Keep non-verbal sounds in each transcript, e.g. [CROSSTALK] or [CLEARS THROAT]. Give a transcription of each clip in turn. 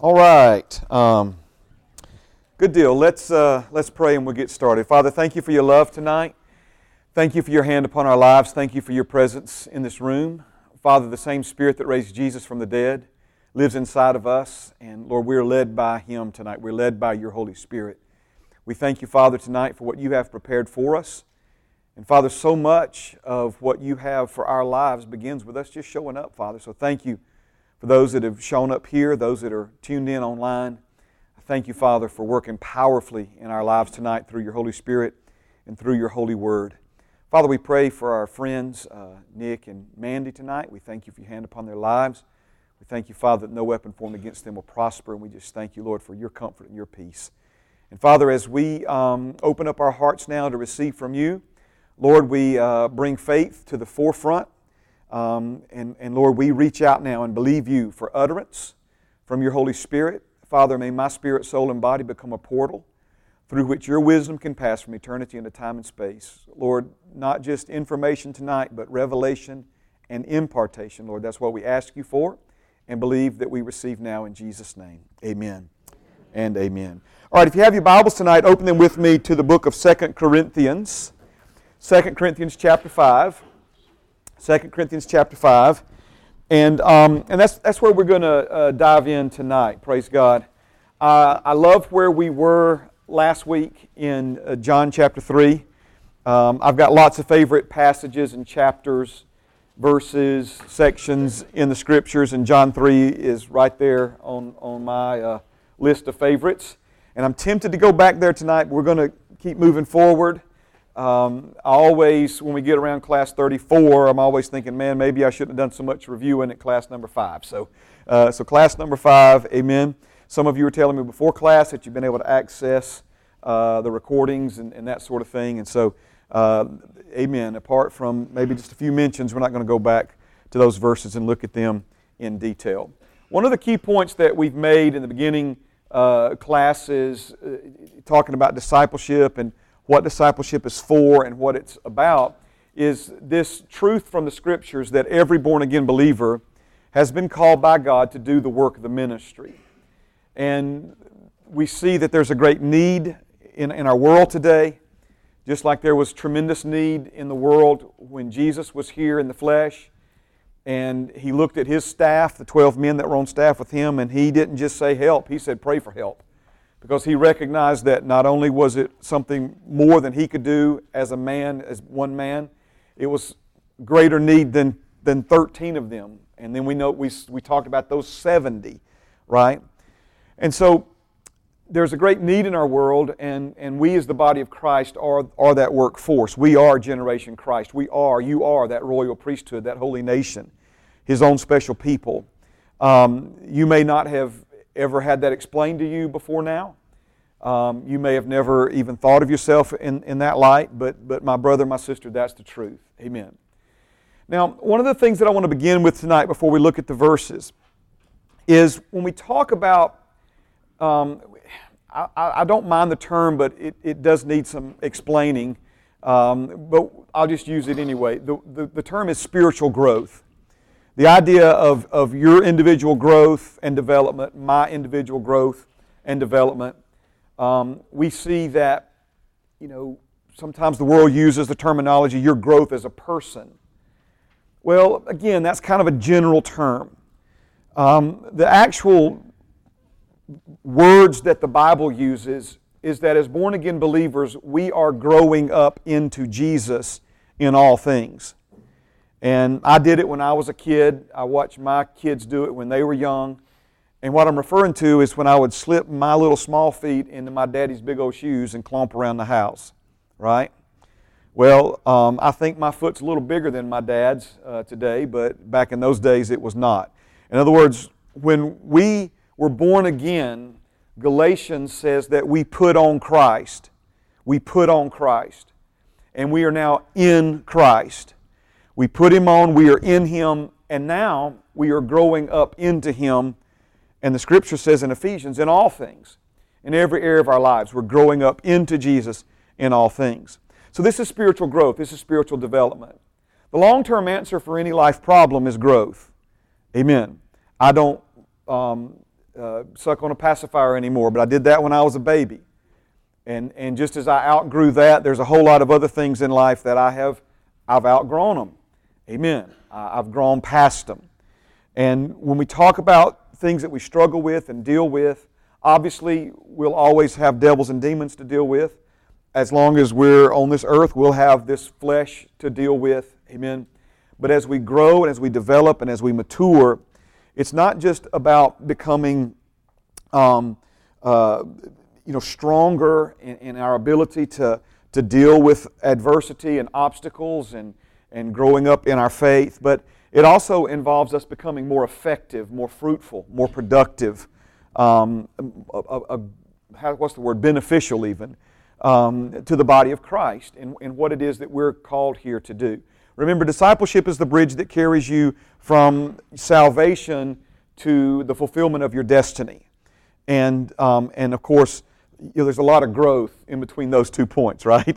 All right. Um, good deal. Let's, uh, let's pray and we'll get started. Father, thank you for your love tonight. Thank you for your hand upon our lives. Thank you for your presence in this room. Father, the same Spirit that raised Jesus from the dead lives inside of us. And Lord, we're led by Him tonight. We're led by your Holy Spirit. We thank you, Father, tonight for what you have prepared for us. And Father, so much of what you have for our lives begins with us just showing up, Father. So thank you for those that have shown up here, those that are tuned in online. I thank you, Father, for working powerfully in our lives tonight through your Holy Spirit and through your holy word. Father, we pray for our friends, uh, Nick and Mandy, tonight. We thank you for your hand upon their lives. We thank you, Father, that no weapon formed against them will prosper, and we just thank you, Lord, for your comfort and your peace. And Father, as we um, open up our hearts now to receive from you, Lord, we uh, bring faith to the forefront. Um, and, and Lord, we reach out now and believe you for utterance from your Holy Spirit. Father, may my spirit, soul, and body become a portal through which your wisdom can pass from eternity into time and space. Lord, not just information tonight, but revelation and impartation, Lord. That's what we ask you for and believe that we receive now in Jesus' name. Amen and amen. All right, if you have your Bibles tonight, open them with me to the book of Second Corinthians. 2 Corinthians chapter 5. 2 Corinthians chapter 5. And, um, and that's, that's where we're going to uh, dive in tonight. Praise God. Uh, I love where we were last week in uh, John chapter 3. Um, I've got lots of favorite passages and chapters, verses, sections in the scriptures, and John 3 is right there on, on my uh, list of favorites. And I'm tempted to go back there tonight. We're going to keep moving forward. Um, I always, when we get around class 34, I'm always thinking, man, maybe I shouldn't have done so much reviewing at class number five. So, uh, so class number five, amen. Some of you were telling me before class that you've been able to access uh, the recordings and, and, that sort of thing. And so, uh, amen. Apart from maybe just a few mentions, we're not going to go back to those verses and look at them in detail. One of the key points that we've made in the beginning uh, classes, uh, talking about discipleship and what discipleship is for and what it's about is this truth from the scriptures that every born again believer has been called by God to do the work of the ministry. And we see that there's a great need in, in our world today, just like there was tremendous need in the world when Jesus was here in the flesh. And he looked at his staff, the 12 men that were on staff with him, and he didn't just say help, he said pray for help because he recognized that not only was it something more than he could do as a man, as one man, it was greater need than, than 13 of them. And then we know we, we talked about those 70, right? And so there's a great need in our world, and, and we as the body of Christ are, are that workforce. We are Generation Christ. We are, you are that royal priesthood, that holy nation, his own special people. Um, you may not have ever had that explained to you before now. Um, you may have never even thought of yourself in, in that light, but, but my brother, my sister, that's the truth. Amen. Now, one of the things that I want to begin with tonight before we look at the verses is when we talk about, um, I, I, don't mind the term, but it, it does need some explaining, um, but I'll just use it anyway. The, the, the term is spiritual growth. The idea of, of your individual growth and development, my individual growth and development. Um, we see that, you know, sometimes the world uses the terminology your growth as a person. Well, again, that's kind of a general term. Um, the actual words that the Bible uses is that as born again believers, we are growing up into Jesus in all things. And I did it when I was a kid. I watched my kids do it when they were young. And what I'm referring to is when I would slip my little small feet into my daddy's big old shoes and clomp around the house, right? Well, um, I think my foot's a little bigger than my dad's uh, today, but back in those days it was not. In other words, when we were born again, Galatians says that we put on Christ. We put on Christ. And we are now in Christ. We put Him on, we are in Him, and now we are growing up into Him. And the Scripture says in Ephesians, in all things, in every area of our lives, we're growing up into Jesus in all things. So this is spiritual growth, this is spiritual development. The long term answer for any life problem is growth. Amen. I don't um, uh, suck on a pacifier anymore, but I did that when I was a baby. And, and just as I outgrew that, there's a whole lot of other things in life that I have, I've outgrown them. Amen. I've grown past them. And when we talk about things that we struggle with and deal with, obviously we'll always have devils and demons to deal with. As long as we're on this earth, we'll have this flesh to deal with. Amen. But as we grow and as we develop and as we mature, it's not just about becoming, um, uh, you know, stronger in, in, our ability to, to deal with adversity and obstacles and, and growing up in our faith, but it also involves us becoming more effective, more fruitful, more productive, um, a, a, a, what's the word, beneficial even, um, to the body of Christ in, in what it is that we're called here to do. Remember, discipleship is the bridge that carries you from salvation to the fulfillment of your destiny. And, um, and of course, you know, there's a lot of growth in between those two points, [LAUGHS] right?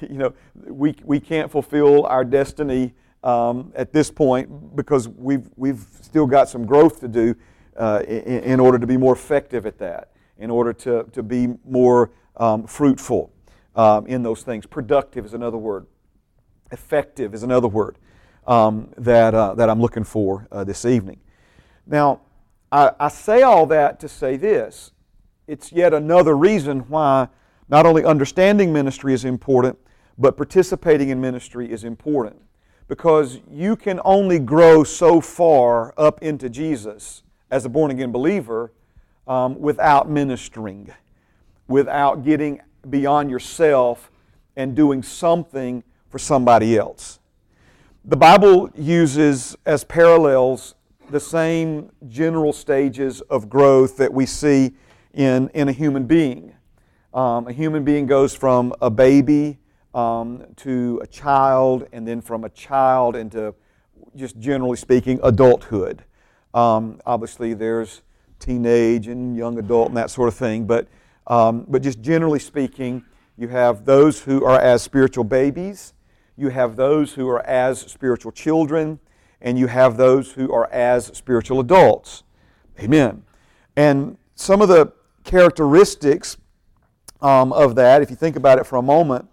[LAUGHS] you know, we, we can't fulfill our destiny um, at this point because we've, we've still got some growth to do uh, in, in, order to be more effective at that, in order to, to be more um, fruitful um, in those things. Productive is another word. Effective is another word um, that, uh, that I'm looking for uh, this evening. Now, I, I say all that to say this it's yet another reason why not only understanding ministry is important, but participating in ministry is important. Because you can only grow so far up into Jesus as a born again believer um, without ministering, without getting beyond yourself and doing something for somebody else. The Bible uses as parallels the same general stages of growth that we see in, in a human being. Um, a human being goes from a baby um, to a child, and then from a child into, just generally speaking, adulthood. Um, obviously, there's teenage and young adult and that sort of thing, but, um, but just generally speaking, you have those who are as spiritual babies, you have those who are as spiritual children, and you have those who are as spiritual adults. Amen. And some of the characteristics um, of that, if you think about it for a moment,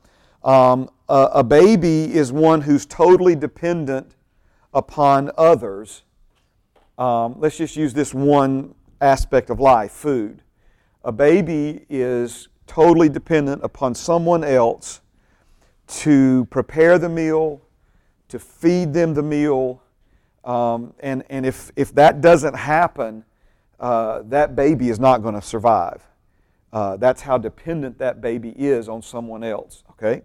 um, a, a baby is one who's totally dependent upon others. Um, let's just use this one aspect of life food. A baby is totally dependent upon someone else to prepare the meal, to feed them the meal. Um, and and if, if that doesn't happen, uh, that baby is not going to survive. Uh, that's how dependent that baby is on someone else, okay?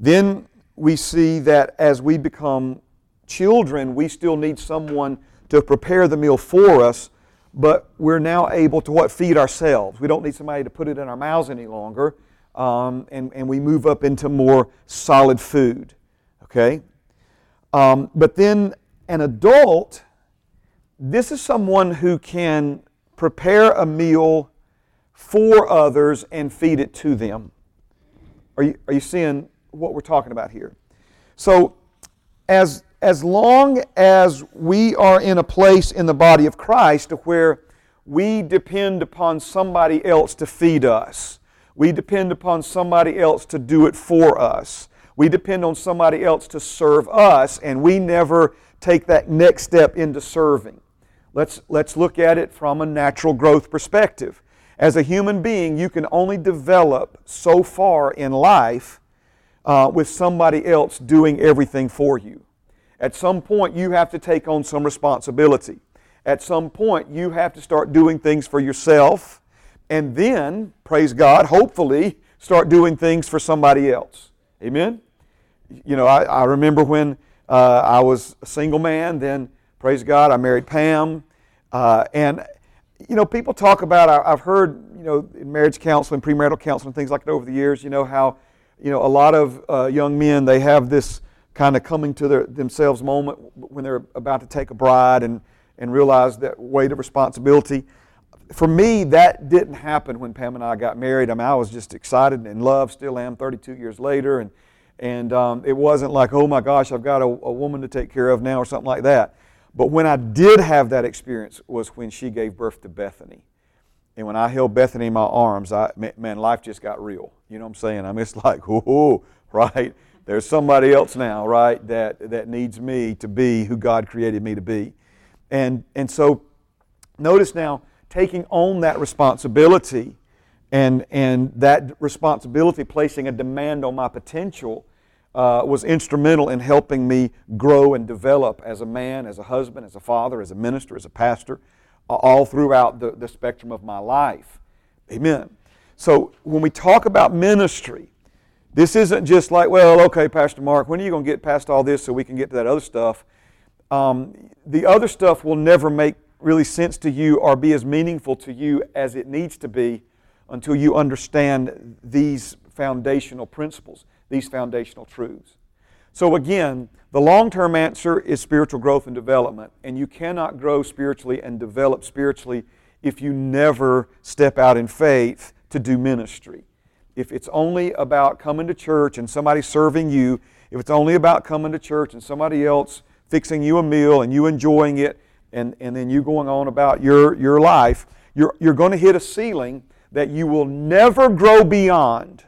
Then we see that as we become children, we still need someone to prepare the meal for us, but we're now able to what? Feed ourselves. We don't need somebody to put it in our mouths any longer um, and, and we move up into more solid food. Okay? Um, but then an adult, this is someone who can prepare a meal for others and feed it to them. Are you, are you seeing what we're talking about here? So, as, as long as we are in a place in the body of Christ where we depend upon somebody else to feed us, we depend upon somebody else to do it for us. We depend on somebody else to serve us, and we never take that next step into serving. Let's, let's look at it from a natural growth perspective. As a human being, you can only develop so far in life uh, with somebody else doing everything for you. At some point, you have to take on some responsibility. At some point, you have to start doing things for yourself and then, praise God, hopefully start doing things for somebody else. Amen? You know, I, I remember when uh, I was a single man, then, praise God, I married Pam. Uh, and, you know, people talk about, I, I've heard, you know, in marriage counseling, premarital counseling, things like that over the years, you know, how, you know, a lot of uh, young men, they have this kind of coming to their, themselves moment when they're about to take a bride and, and realize that weight of responsibility for me, that didn't happen when Pam and I got married. I mean, I was just excited and in love, still am 32 years later. And, and um, it wasn't like, oh my gosh, I've got a, a, woman to take care of now or something like that. But when I did have that experience was when she gave birth to Bethany. And when I held Bethany in my arms, I, man, life just got real. You know what I'm saying? I mean, just [LAUGHS] like, whoa, right? There's somebody else now, right, that, that needs me to be who God created me to be. And, and so notice now, taking on that responsibility and, and that responsibility placing a demand on my potential uh, was instrumental in helping me grow and develop as a man, as a husband, as a father, as a minister, as a pastor, all throughout the, the spectrum of my life. Amen. So when we talk about ministry, this isn't just like, well, okay, Pastor Mark, when are you going to get past all this so we can get to that other stuff? Um, the other stuff will never make really sense to you or be as meaningful to you as it needs to be until you understand these foundational principles these foundational truths. So, again, the long term answer is spiritual growth and development. And you cannot grow spiritually and develop spiritually if you never step out in faith to do ministry. If it's only about coming to church and somebody serving you, if it's only about coming to church and somebody else fixing you a meal and you enjoying it, and, and then you going on about your, your life, you're, you're going to hit a ceiling that you will never grow beyond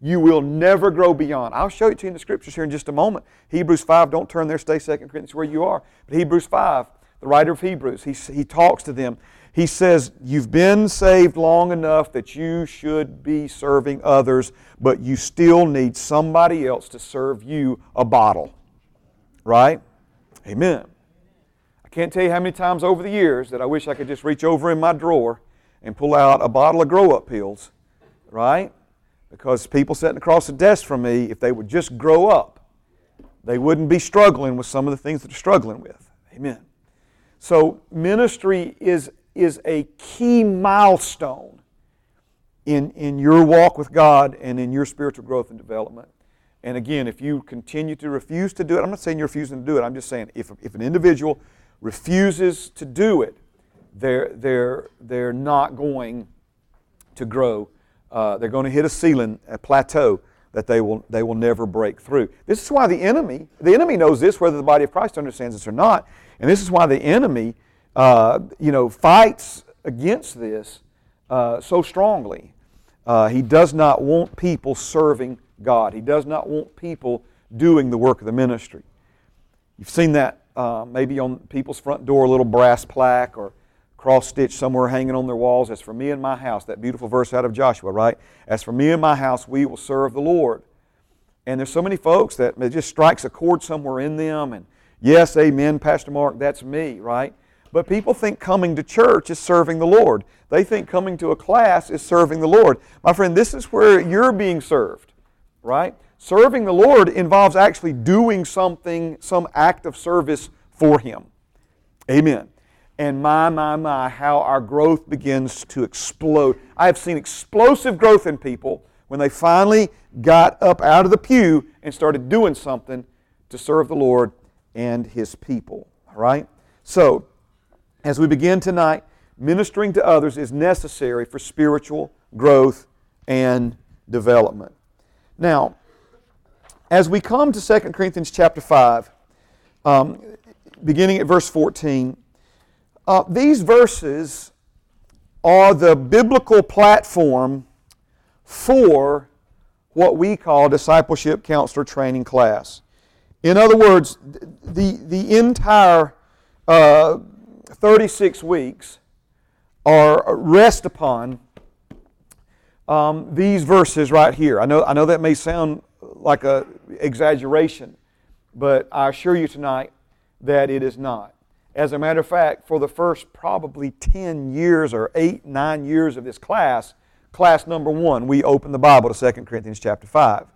you will never grow beyond. I'll show it to you in the scriptures here in just a moment. Hebrews 5, don't turn there, stay 2 Corinthians where you are. But Hebrews 5, the writer of Hebrews, he, he talks to them. He says, You've been saved long enough that you should be serving others, but you still need somebody else to serve you a bottle. Right? Amen. I can't tell you how many times over the years that I wish I could just reach over in my drawer and pull out a bottle of grow up pills. Right? Because people sitting across the desk from me, if they would just grow up, they wouldn't be struggling with some of the things that they're struggling with. Amen. So, ministry is, is a key milestone in, in your walk with God and in your spiritual growth and development. And again, if you continue to refuse to do it, I'm not saying you're refusing to do it, I'm just saying if, if an individual refuses to do it, they're, they're, they're not going to grow uh, they're going to hit a ceiling, a plateau that they will, they will never break through. This is why the enemy, the enemy knows this, whether the body of Christ understands this or not, and this is why the enemy, uh, you know, fights against this uh, so strongly. Uh, he does not want people serving God. He does not want people doing the work of the ministry. You've seen that uh, maybe on people's front door, a little brass plaque, or cross stitched somewhere hanging on their walls. As for me and my house, that beautiful verse out of Joshua, right? As for me and my house, we will serve the Lord. And there's so many folks that it just strikes a chord somewhere in them. And yes, amen, Pastor Mark, that's me, right? But people think coming to church is serving the Lord. They think coming to a class is serving the Lord. My friend, this is where you're being served, right? Serving the Lord involves actually doing something, some act of service for Him. Amen. And my, my, my, how our growth begins to explode. I have seen explosive growth in people when they finally got up out of the pew and started doing something to serve the Lord and His people. All right? So, as we begin tonight, ministering to others is necessary for spiritual growth and development. Now, as we come to 2 Corinthians chapter 5, um, beginning at verse 14, uh, these verses are the biblical platform for what we call discipleship counselor training class. In other words, the, the entire uh, 36 weeks are rest upon um, these verses right here. I know, I know that may sound like an exaggeration, but I assure you tonight that it is not. As a matter of fact, for the first probably 10 years or 8, 9 years of this class, class number one, we opened the Bible to 2 Corinthians chapter 5.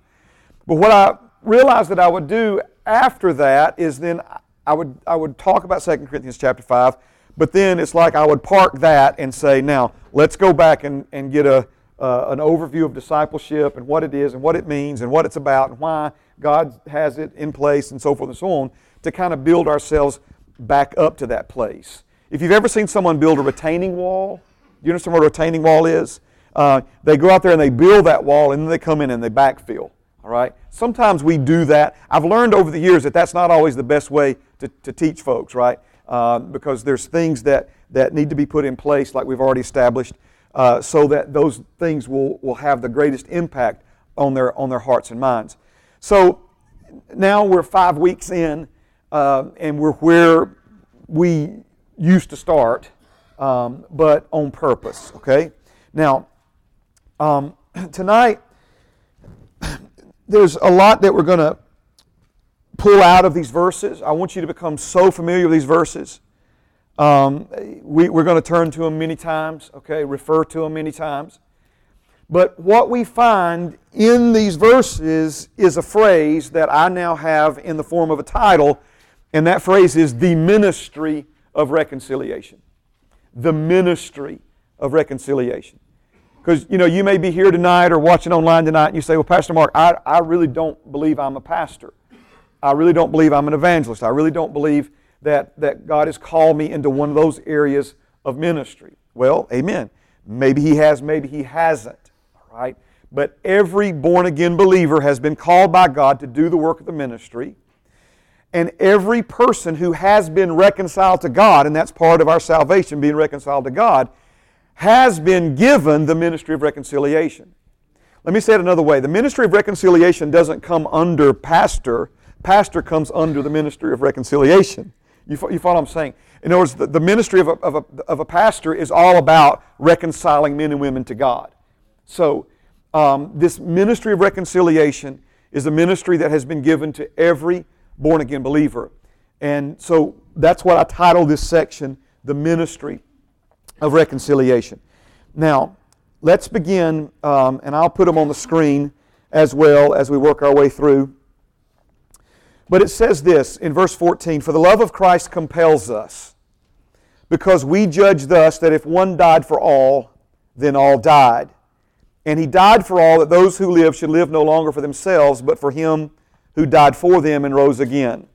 But what I realized that I would do after that is then I would, I would talk about 2 Corinthians chapter 5, but then it's like I would park that and say, now let's go back and, and get a, uh, an overview of discipleship and what it is and what it means and what it's about and why God has it in place and so forth and so on to kind of build ourselves back up to that place. If you've ever seen someone build a retaining wall, you understand what a retaining wall is? Uh, they go out there and they build that wall and then they come in and they backfill. All right? Sometimes we do that. I've learned over the years that that's not always the best way to, to teach folks, right? Uh, because there's things that, that need to be put in place, like we've already established, uh, so that those things will, will have the greatest impact on their, on their hearts and minds. So now we're five weeks in, uh, and we're where we used to start, um, but on purpose, okay? Now, um, [CLEARS THROAT] tonight, there's a lot that we're going to pull out of these verses. I want you to become so familiar with these verses. Um, we, we're going to turn to them many times, okay, refer to them many times. But what we find in these verses is a phrase that I now have in the form of a title, and that phrase is the ministry of reconciliation. The ministry of reconciliation. Because, you know, you may be here tonight or watching online tonight and you say, well, Pastor Mark, I, I really don't believe I'm a pastor. I really don't believe I'm an evangelist. I really don't believe that, that God has called me into one of those areas of ministry. Well, amen. Maybe He has, maybe He hasn't. All right? But every born again believer has been called by God to do the work of the ministry. And every person who has been reconciled to God, and that's part of our salvation, being reconciled to God, has been given the ministry of reconciliation. Let me say it another way the ministry of reconciliation doesn't come under pastor, pastor comes under the ministry of reconciliation. You, you follow what I'm saying? In other words, the, the ministry of a, of, a, of a pastor is all about reconciling men and women to God. So, um, this ministry of reconciliation is a ministry that has been given to every born again believer. And so that's what I titled this section, The Ministry of Reconciliation. Now, let's begin, um, and I'll put them on the screen as well as we work our way through. But it says this in verse 14 For the love of Christ compels us, because we judge thus that if one died for all, then all died. And he died for all, that those who live should live no longer for themselves, but for him who died for them and rose again.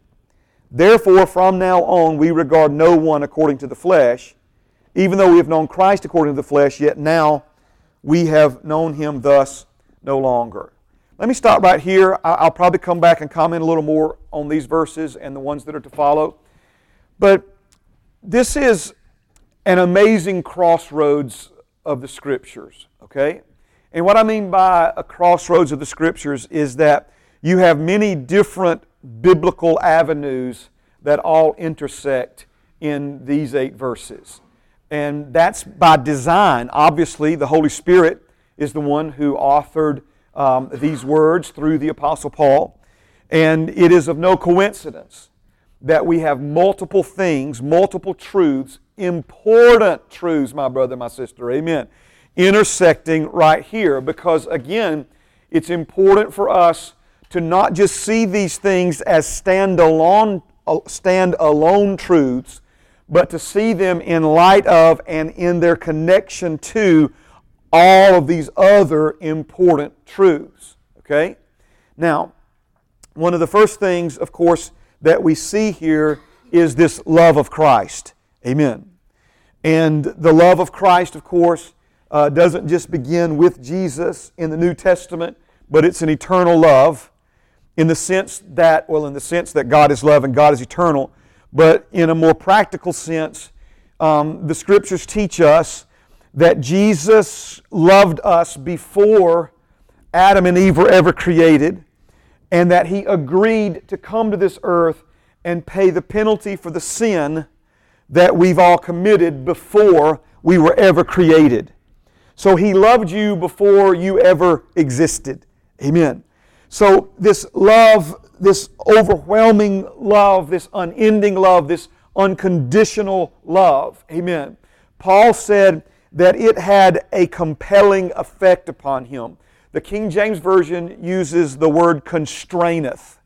Therefore, from now on, we regard no one according to the flesh. Even though we have known Christ according to the flesh, yet now we have known him thus no longer. Let me stop right here. I'll probably come back and comment a little more on these verses and the ones that are to follow. But this is an amazing crossroads of the Scriptures, okay? And what I mean by a crossroads of the Scriptures is that you have many different biblical avenues that all intersect in these eight verses. And that's by design. Obviously, the Holy Spirit is the one who authored um, these words through the Apostle Paul. And it is of no coincidence that we have multiple things, multiple truths, important truths, my brother, my sister, amen, intersecting right here. Because again, it's important for us to not just see these things as standalone, uh, stand-alone truths, but to see them in light of and in their connection to all of these other important truths. Okay? Now, one of the first things, of course, that we see here is this love of Christ. Amen. And the love of Christ, of course, uh, doesn't just begin with Jesus in the New Testament, but it's an eternal love in the sense that, well, in the sense that God is love and God is eternal, but in a more practical sense, um, the scriptures teach us that Jesus loved us before Adam and Eve were ever created, and that He agreed to come to this earth and pay the penalty for the sin that we've all committed before we were ever created. So He loved you before you ever existed. Amen. So, this love, this overwhelming love, this unending love, this unconditional love, amen. Paul said that it had a compelling effect upon him. The King James Version uses the word constraineth.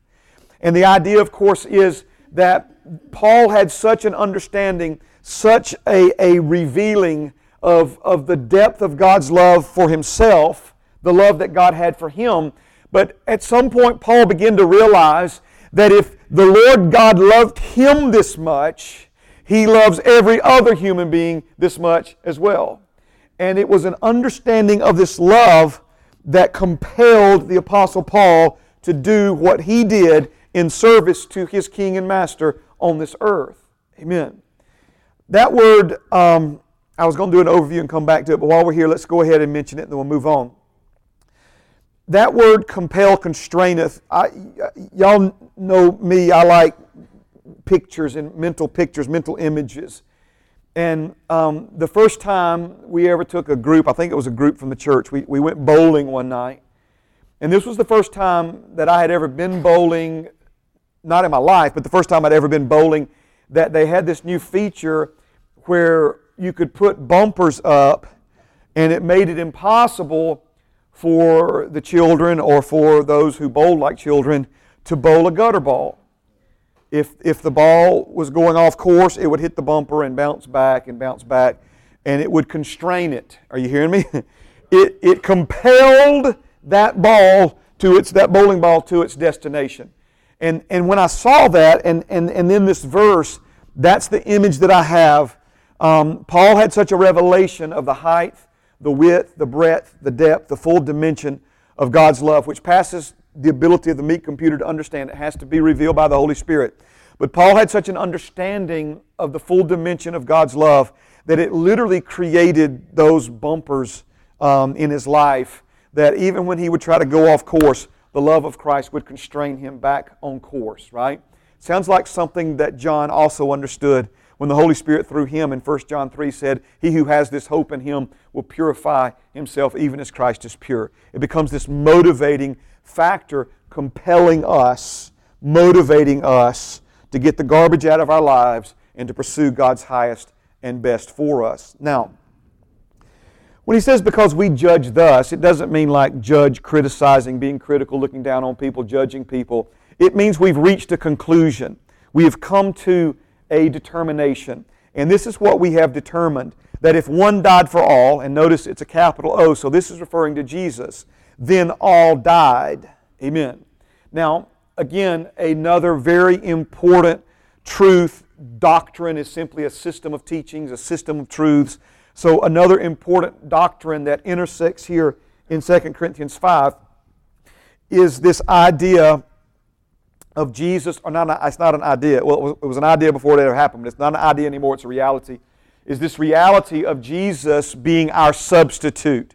And the idea, of course, is that Paul had such an understanding, such a, a revealing of, of the depth of God's love for himself, the love that God had for him, but at some point, Paul began to realize that if the Lord God loved him this much, he loves every other human being this much as well. And it was an understanding of this love that compelled the Apostle Paul to do what he did in service to his king and master on this earth. Amen. That word, um, I was going to do an overview and come back to it, but while we're here, let's go ahead and mention it and then we'll move on. That word compel, constraineth, I, y'all know me, I like pictures and mental pictures, mental images. And um, the first time we ever took a group, I think it was a group from the church, we, we went bowling one night. And this was the first time that I had ever been bowling, not in my life, but the first time I'd ever been bowling, that they had this new feature where you could put bumpers up and it made it impossible for the children or for those who bowled like children to bowl a gutter ball. If, if the ball was going off course, it would hit the bumper and bounce back and bounce back, and it would constrain it. Are you hearing me? [LAUGHS] It, it compelled that ball to its that bowling ball to its destination. And, and when I saw that, and, and, and then this verse, that's the image that I have. Um, Paul had such a revelation of the height, the width, the breadth, the depth, the full dimension of God's love, which passes the ability of the meat computer to understand. It has to be revealed by the Holy Spirit. But Paul had such an understanding of the full dimension of God's love that it literally created those bumpers um, in his life that even when he would try to go off course, the love of Christ would constrain him back on course, right? Sounds like something that John also understood when the Holy Spirit through him in 1 John 3 said, He who has this hope in him will purify himself even as Christ is pure. It becomes this motivating factor compelling us, motivating us to get the garbage out of our lives and to pursue God's highest and best for us. Now, when he says because we judge thus, it doesn't mean like judge criticizing, being critical, looking down on people, judging people. It means we've reached a conclusion. We have come to a determination. And this is what we have determined that if one died for all, and notice it's a capital O, so this is referring to Jesus, then all died. Amen. Now, again, another very important truth. Doctrine is simply a system of teachings, a system of truths. So, another important doctrine that intersects here in 2 Corinthians 5 is this idea of Jesus, or not, it's not an idea. Well, it was, it was an idea before it ever happened, but it's not an idea anymore, it's a reality. Is this reality of Jesus being our substitute.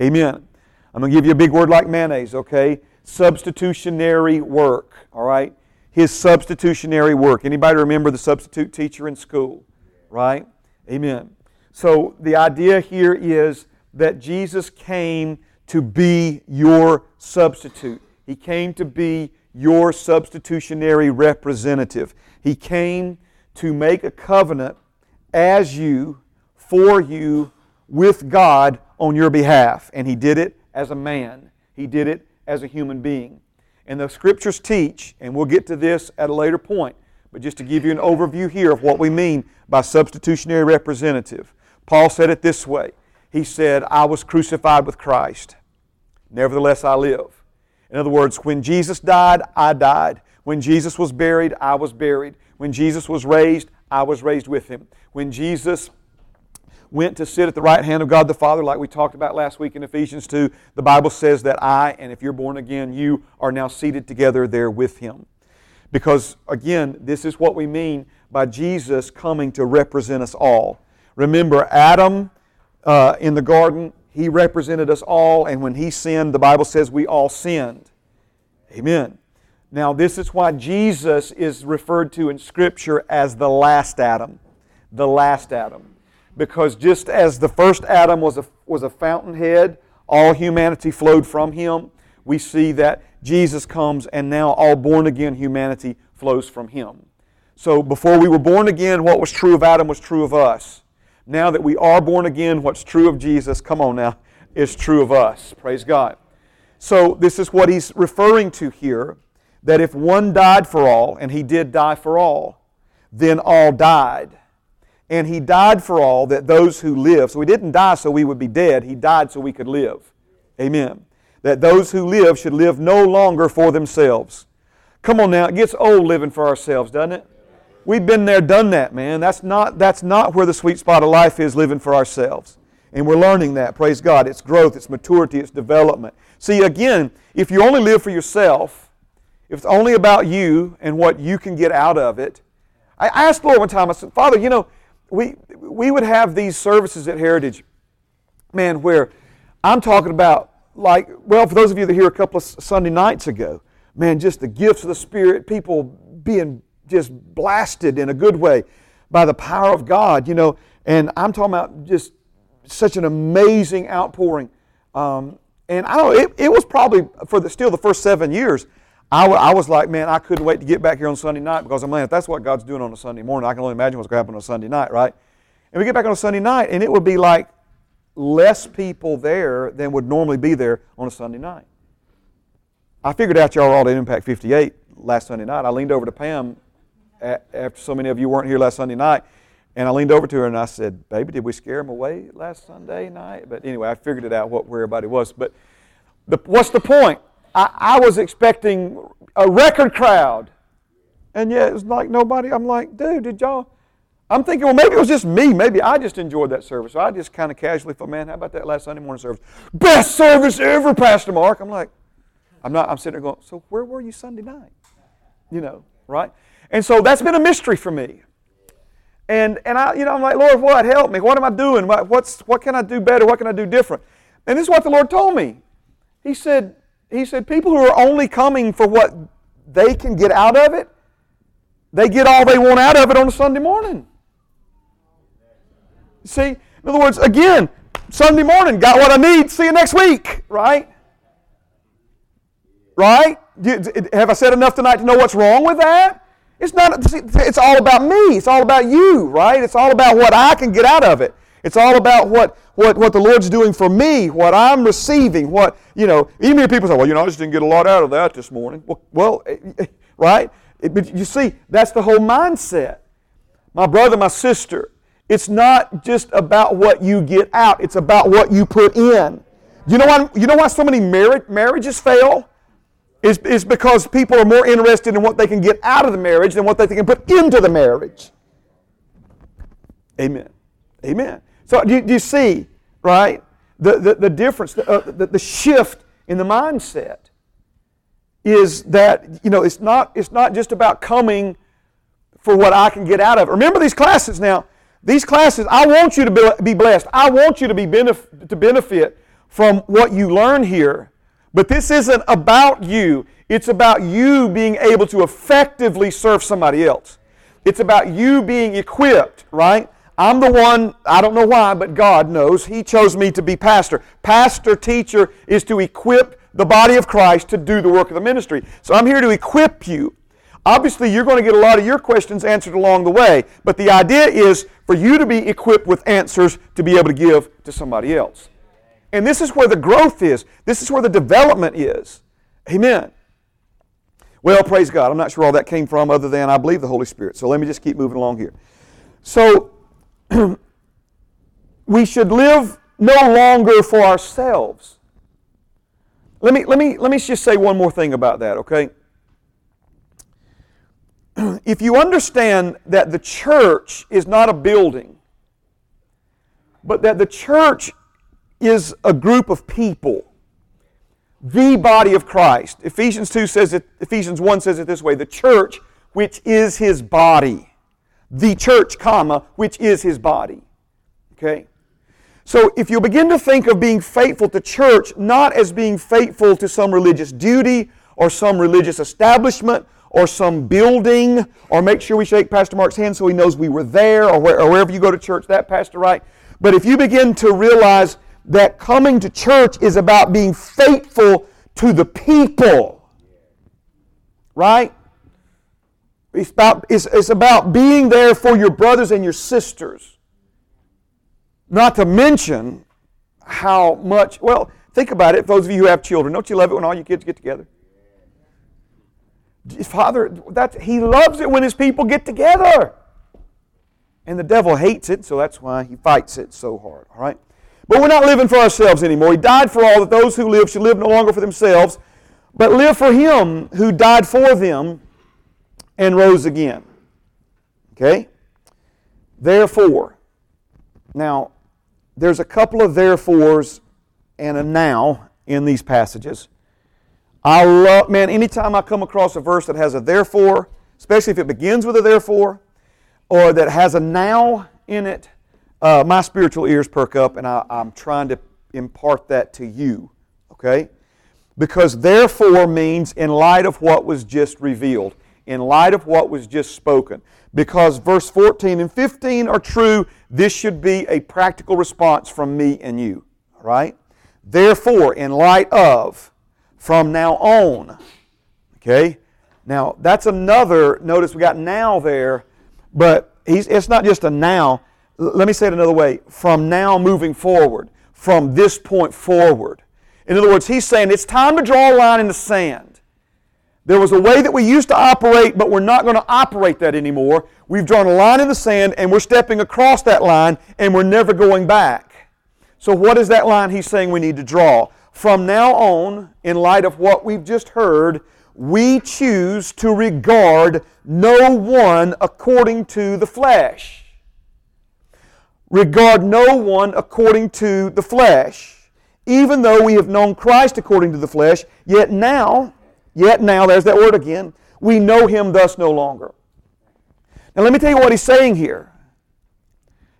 Amen. I'm going to give you a big word like mayonnaise, okay? Substitutionary work, all right? His substitutionary work. Anybody remember the substitute teacher in school? Right? Amen. So the idea here is that Jesus came to be your substitute. He came to be your substitutionary representative. He came to make a covenant as you, for you, with God on your behalf. And He did it as a man, He did it as a human being. And the scriptures teach, and we'll get to this at a later point, but just to give you an overview here of what we mean by substitutionary representative. Paul said it this way He said, I was crucified with Christ. Nevertheless, I live. In other words, when Jesus died, I died. When Jesus was buried, I was buried. When Jesus was raised, I was raised with him. When Jesus went to sit at the right hand of God the Father, like we talked about last week in Ephesians 2, the Bible says that I, and if you're born again, you are now seated together there with him. Because, again, this is what we mean by Jesus coming to represent us all. Remember, Adam uh, in the garden, he represented us all, and when he sinned, the Bible says we all sinned. Amen. Now, this is why Jesus is referred to in Scripture as the last Adam. The last Adam. Because just as the first Adam was a, was a fountainhead, all humanity flowed from him, we see that Jesus comes and now all born again humanity flows from him. So before we were born again, what was true of Adam was true of us. Now that we are born again, what's true of Jesus, come on now, is true of us. Praise God. So this is what he's referring to here that if one died for all, and he did die for all, then all died. And he died for all that those who live, so he didn't die so we would be dead, he died so we could live. Amen. That those who live should live no longer for themselves. Come on now, it gets old living for ourselves, doesn't it? We've been there, done that, man. That's not, that's not where the sweet spot of life is living for ourselves. And we're learning that, praise God. It's growth, it's maturity, it's development. See, again, if you only live for yourself, if it's only about you and what you can get out of it, I asked Lord one time, I said, Father, you know, we, we would have these services at Heritage, man, where I'm talking about, like, well, for those of you that hear a couple of Sunday nights ago, man, just the gifts of the Spirit, people being just blasted in a good way by the power of God, you know, and I'm talking about just such an amazing outpouring. Um, and I don't know, it, it was probably for the, still the first seven years. I, w- I was like, man, I couldn't wait to get back here on Sunday night because I'm like, if that's what God's doing on a Sunday morning, I can only imagine what's going to happen on a Sunday night, right? And we get back on a Sunday night, and it would be like less people there than would normally be there on a Sunday night. I figured out y'all were all at Impact 58 last Sunday night. I leaned over to Pam after so many of you weren't here last Sunday night, and I leaned over to her and I said, "Baby, did we scare them away last Sunday night?" But anyway, I figured it out what where everybody was. But the, what's the point? I, I was expecting a record crowd, and yet it was like nobody. I'm like, dude, did y'all? I'm thinking, well, maybe it was just me. Maybe I just enjoyed that service. So I just kind of casually thought, man, how about that last Sunday morning service? Best service ever, Pastor Mark. I'm like, I'm not. I'm sitting there going, so where were you Sunday night? You know, right? And so that's been a mystery for me. And, and I, you know, I'm like, Lord, what? Help me. What am I doing? What, what's, what can I do better? What can I do different? And this is what the Lord told me. He said, he said, people who are only coming for what they can get out of it, they get all they want out of it on a Sunday morning. See, in other words, again, Sunday morning, got what I need, see you next week, right? Right? Have I said enough tonight to know what's wrong with that? It's not, it's all about me. It's all about you, right? It's all about what I can get out of it. It's all about what, what, what the Lord's doing for me, what I'm receiving, what, you know, even if people say, well, you know, I just didn't get a lot out of that this morning. Well, well eh, eh, right? But you see, that's the whole mindset. My brother, my sister, it's not just about what you get out, it's about what you put in. You know why, you know why so many marriages fail? Is, is because people are more interested in what they can get out of the marriage than what they can put into the marriage. Amen. Amen. So do you, do you see, right, the, the, the difference, the, uh, the, the shift in the mindset is that, you know, it's not, it's not just about coming for what I can get out of it. Remember these classes now. These classes, I want you to be blessed. I want you to be benef- to benefit from what you learn here. But this isn't about you. It's about you being able to effectively serve somebody else. It's about you being equipped, right? I'm the one, I don't know why, but God knows. He chose me to be pastor. Pastor, teacher is to equip the body of Christ to do the work of the ministry. So I'm here to equip you. Obviously, you're going to get a lot of your questions answered along the way, but the idea is for you to be equipped with answers to be able to give to somebody else. And this is where the growth is. This is where the development is. Amen. Well, praise God. I'm not sure all that came from other than I believe the Holy Spirit. So let me just keep moving along here. So [CLEARS THROAT] we should live no longer for ourselves. Let me, let, me, let me just say one more thing about that, okay? [CLEARS THROAT] If you understand that the church is not a building, but that the church is a group of people. The body of Christ. Ephesians 2 says it, Ephesians 1 says it this way, the church which is his body. The church, comma, which is his body. Okay? So if you begin to think of being faithful to church not as being faithful to some religious duty or some religious establishment or some building or make sure we shake Pastor Mark's hand so he knows we were there or, where, or wherever you go to church, that pastor, right? But if you begin to realize that coming to church is about being faithful to the people. Right? It's about, it's, it's about being there for your brothers and your sisters. Not to mention how much, well, think about it, those of you who have children. Don't you love it when all your kids get together? Father, that, he loves it when his people get together. And the devil hates it, so that's why he fights it so hard, all right? But we're not living for ourselves anymore. He died for all that those who live should live no longer for themselves, but live for Him who died for them and rose again. Okay? Therefore. Now, there's a couple of therefores and a now in these passages. I love, man, anytime I come across a verse that has a therefore, especially if it begins with a therefore, or that has a now in it, uh, my spiritual ears perk up and I, I'm trying to impart that to you. Okay? Because therefore means in light of what was just revealed, in light of what was just spoken. Because verse 14 and 15 are true, this should be a practical response from me and you. All right? Therefore, in light of, from now on. Okay? Now, that's another, notice we got now there, but it's not just a now. Let me say it another way. From now moving forward, from this point forward. In other words, he's saying it's time to draw a line in the sand. There was a way that we used to operate, but we're not going to operate that anymore. We've drawn a line in the sand and we're stepping across that line and we're never going back. So, what is that line he's saying we need to draw? From now on, in light of what we've just heard, we choose to regard no one according to the flesh. Regard no one according to the flesh. Even though we have known Christ according to the flesh, yet now, yet now, there's that word again, we know him thus no longer. Now, let me tell you what he's saying here.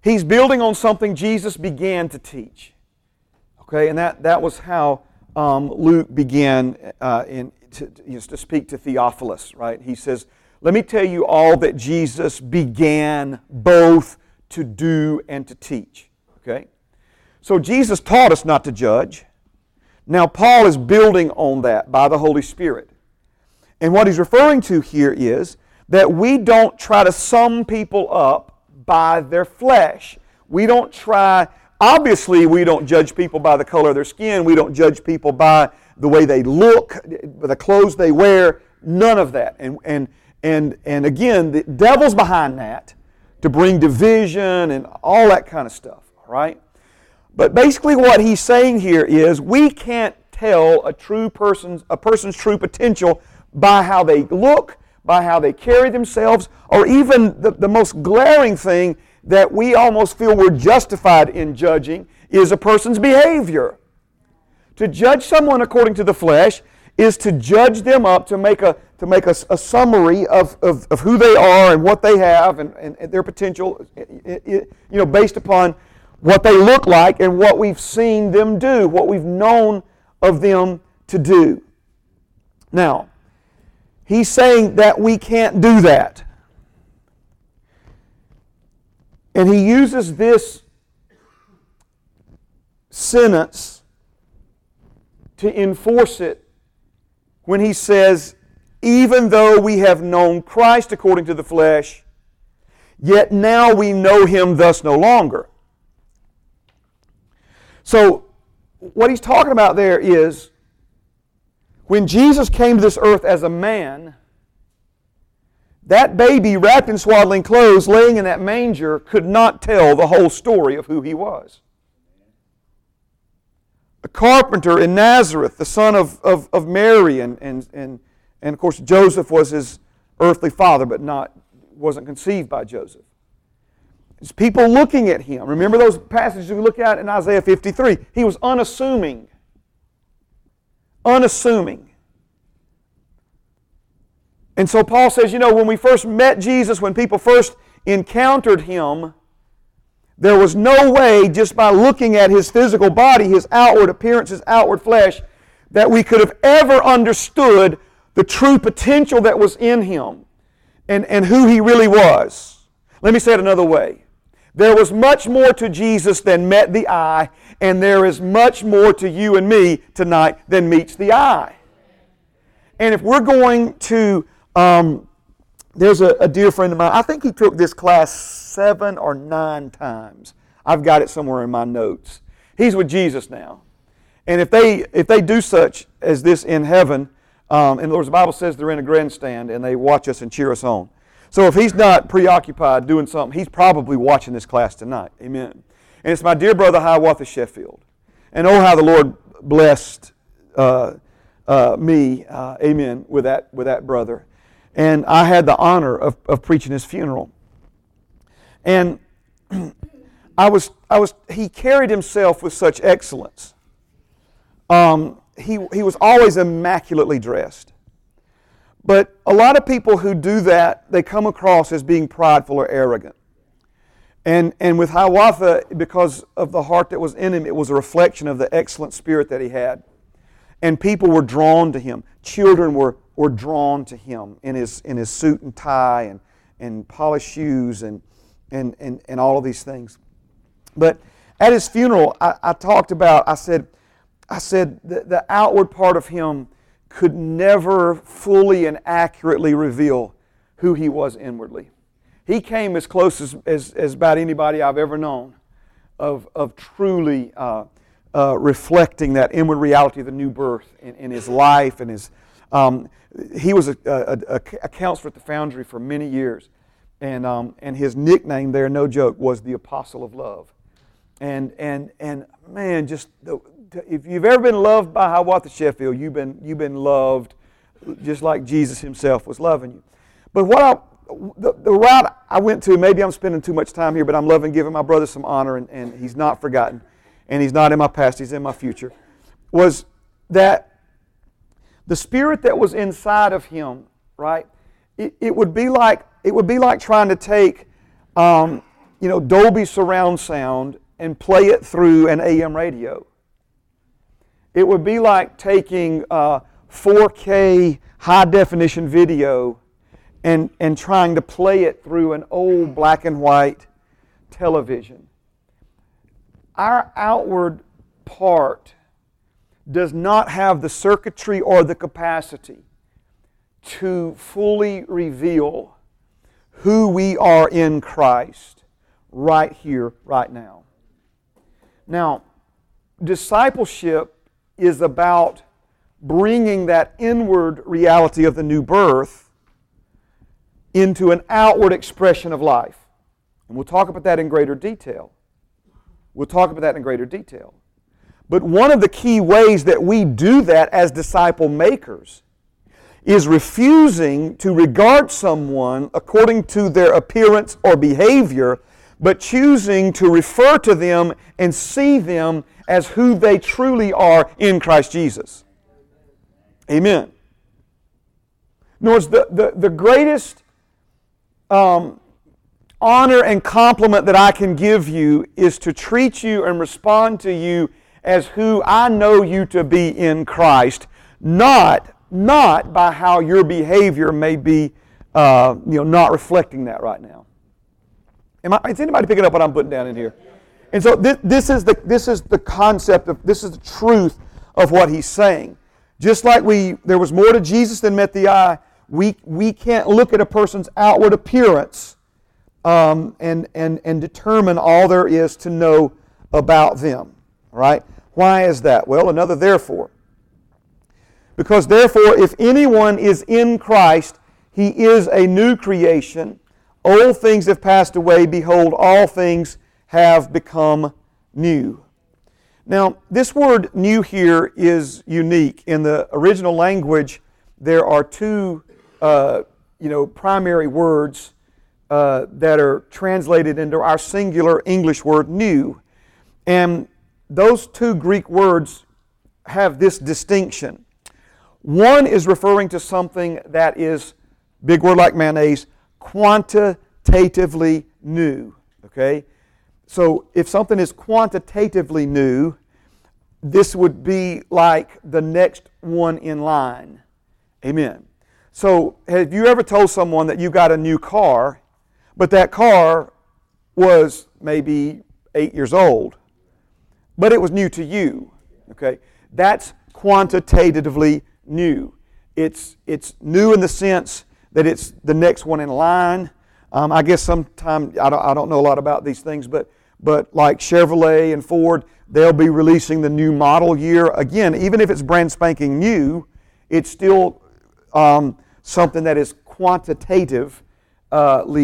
He's building on something Jesus began to teach. Okay, and that, that was how um, Luke began uh, in, to, you know, to speak to Theophilus, right? He says, Let me tell you all that Jesus began both to do and to teach. Okay? So Jesus taught us not to judge. Now, Paul is building on that by the Holy Spirit. And what he's referring to here is that we don't try to sum people up by their flesh. We don't try, obviously, we don't judge people by the color of their skin. We don't judge people by the way they look, the clothes they wear, none of that. And, and, and, and again, the devil's behind that to bring division and all that kind of stuff, right? But basically what he's saying here is we can't tell a true person's a person's true potential by how they look, by how they carry themselves, or even the, the most glaring thing that we almost feel we're justified in judging is a person's behavior. To judge someone according to the flesh is to judge them up, to make a, to make a, a summary of, of, of, who they are and what they have and, and, and their potential, you know, based upon what they look like and what we've seen them do, what we've known of them to do. Now, he's saying that we can't do that. And he uses this sentence to enforce it when he says, Even though we have known Christ according to the flesh, yet now we know him thus no longer. So, what he's talking about there is when Jesus came to this earth as a man, that baby wrapped in swaddling clothes, laying in that manger, could not tell the whole story of who he was a carpenter in Nazareth, the son of, of, of Mary, and, and, and, and of course Joseph was his earthly father, but not wasn't conceived by Joseph. It's people looking at him. Remember those passages we look at in Isaiah 53? He was unassuming. Unassuming. And so Paul says, you know, when we first met Jesus, when people first encountered him, there was no way, just by looking at his physical body, his outward appearance, his outward flesh, that we could have ever understood the true potential that was in him and, and who he really was. Let me say it another way. There was much more to Jesus than met the eye, and there is much more to you and me tonight than meets the eye. And if we're going to um, there's a, a, dear friend of mine, I think he took this class seven or nine times. I've got it somewhere in my notes. He's with Jesus now. And if they, if they do such as this in heaven, um, in other the Bible says they're in a grandstand and they watch us and cheer us on. So if he's not preoccupied doing something, he's probably watching this class tonight. Amen. And it's my dear brother Hiawatha Sheffield. And oh, how the Lord blessed uh, uh, me, uh, amen, with that, with that brother and I had the honor of, of preaching his funeral. And [CLEARS THROAT] I was, I was, he carried himself with such excellence. Um, he, he was always immaculately dressed. But a lot of people who do that, they come across as being prideful or arrogant. And, and with Hiawatha, because of the heart that was in him, it was a reflection of the excellent spirit that he had. And people were drawn to him. Children were, were drawn to him in his, in his suit and tie and, and polished shoes and, and, and, and all of these things. But at his funeral, I, I talked about, I said, I said the, the outward part of him could never fully and accurately reveal who he was inwardly. He came as close as, as, as about anybody I've ever known of, of truly uh, uh, reflecting that inward reality of the new birth in, in his life and his. Um, he was a, a, a, a, counselor at the Foundry for many years, and, um, and his nickname there, no joke, was the Apostle of Love. And, and, and man, just the, if you've ever been loved by Hiawatha Sheffield, you've been, you've been loved just like Jesus himself was loving you. But what I, the, the route I went to, maybe I'm spending too much time here, but I'm loving giving my brother some honor, and, and he's not forgotten, and he's not in my past, he's in my future, was that the spirit that was inside of him, right, it, it would be like it would be like trying to take um, you know Dolby surround sound and play it through an AM radio. It would be like taking uh, 4K high definition video and, and trying to play it through an old black and white television. Our outward part does not have the circuitry or the capacity to fully reveal who we are in Christ right here, right now. Now, discipleship is about bringing that inward reality of the new birth into an outward expression of life. And we'll talk about that in greater detail. We'll talk about that in greater detail. But one of the key ways that we do that as disciple makers is refusing to regard someone according to their appearance or behavior, but choosing to refer to them and see them as who they truly are in Christ Jesus. Amen. In other words, the, the, the greatest um, honor and compliment that I can give you is to treat you and respond to you as who I know you to be in Christ, not, not by how your behavior may be uh, you know, not reflecting that right now. Am I, is anybody picking up what I'm putting down in here? And so this, this, is the, this is the concept of, this is the truth of what he's saying. Just like we, there was more to Jesus than met the eye, we, we can't look at a person's outward appearance um, and, and, and determine all there is to know about them. Right? Why is that? Well, another therefore. Because therefore, if anyone is in Christ, he is a new creation. Old things have passed away. Behold, all things have become new. Now, this word new here is unique. In the original language, there are two uh, you know, primary words uh, that are translated into our singular English word new. And those two Greek words have this distinction. One is referring to something that is, big word like mayonnaise, quantitatively new. Okay? So if something is quantitatively new, this would be like the next one in line. Amen. So have you ever told someone that you got a new car, but that car was maybe eight years old, but it was new to you? Okay? That's quantitatively new. It's, it's new in the sense that it's the next one in line. Um, I guess sometimes, I don't, I don't know a lot about these things, but but like Chevrolet and Ford, they'll be releasing the new model year. Again, even if it's brand spanking new, it's still um, something that is quantitatively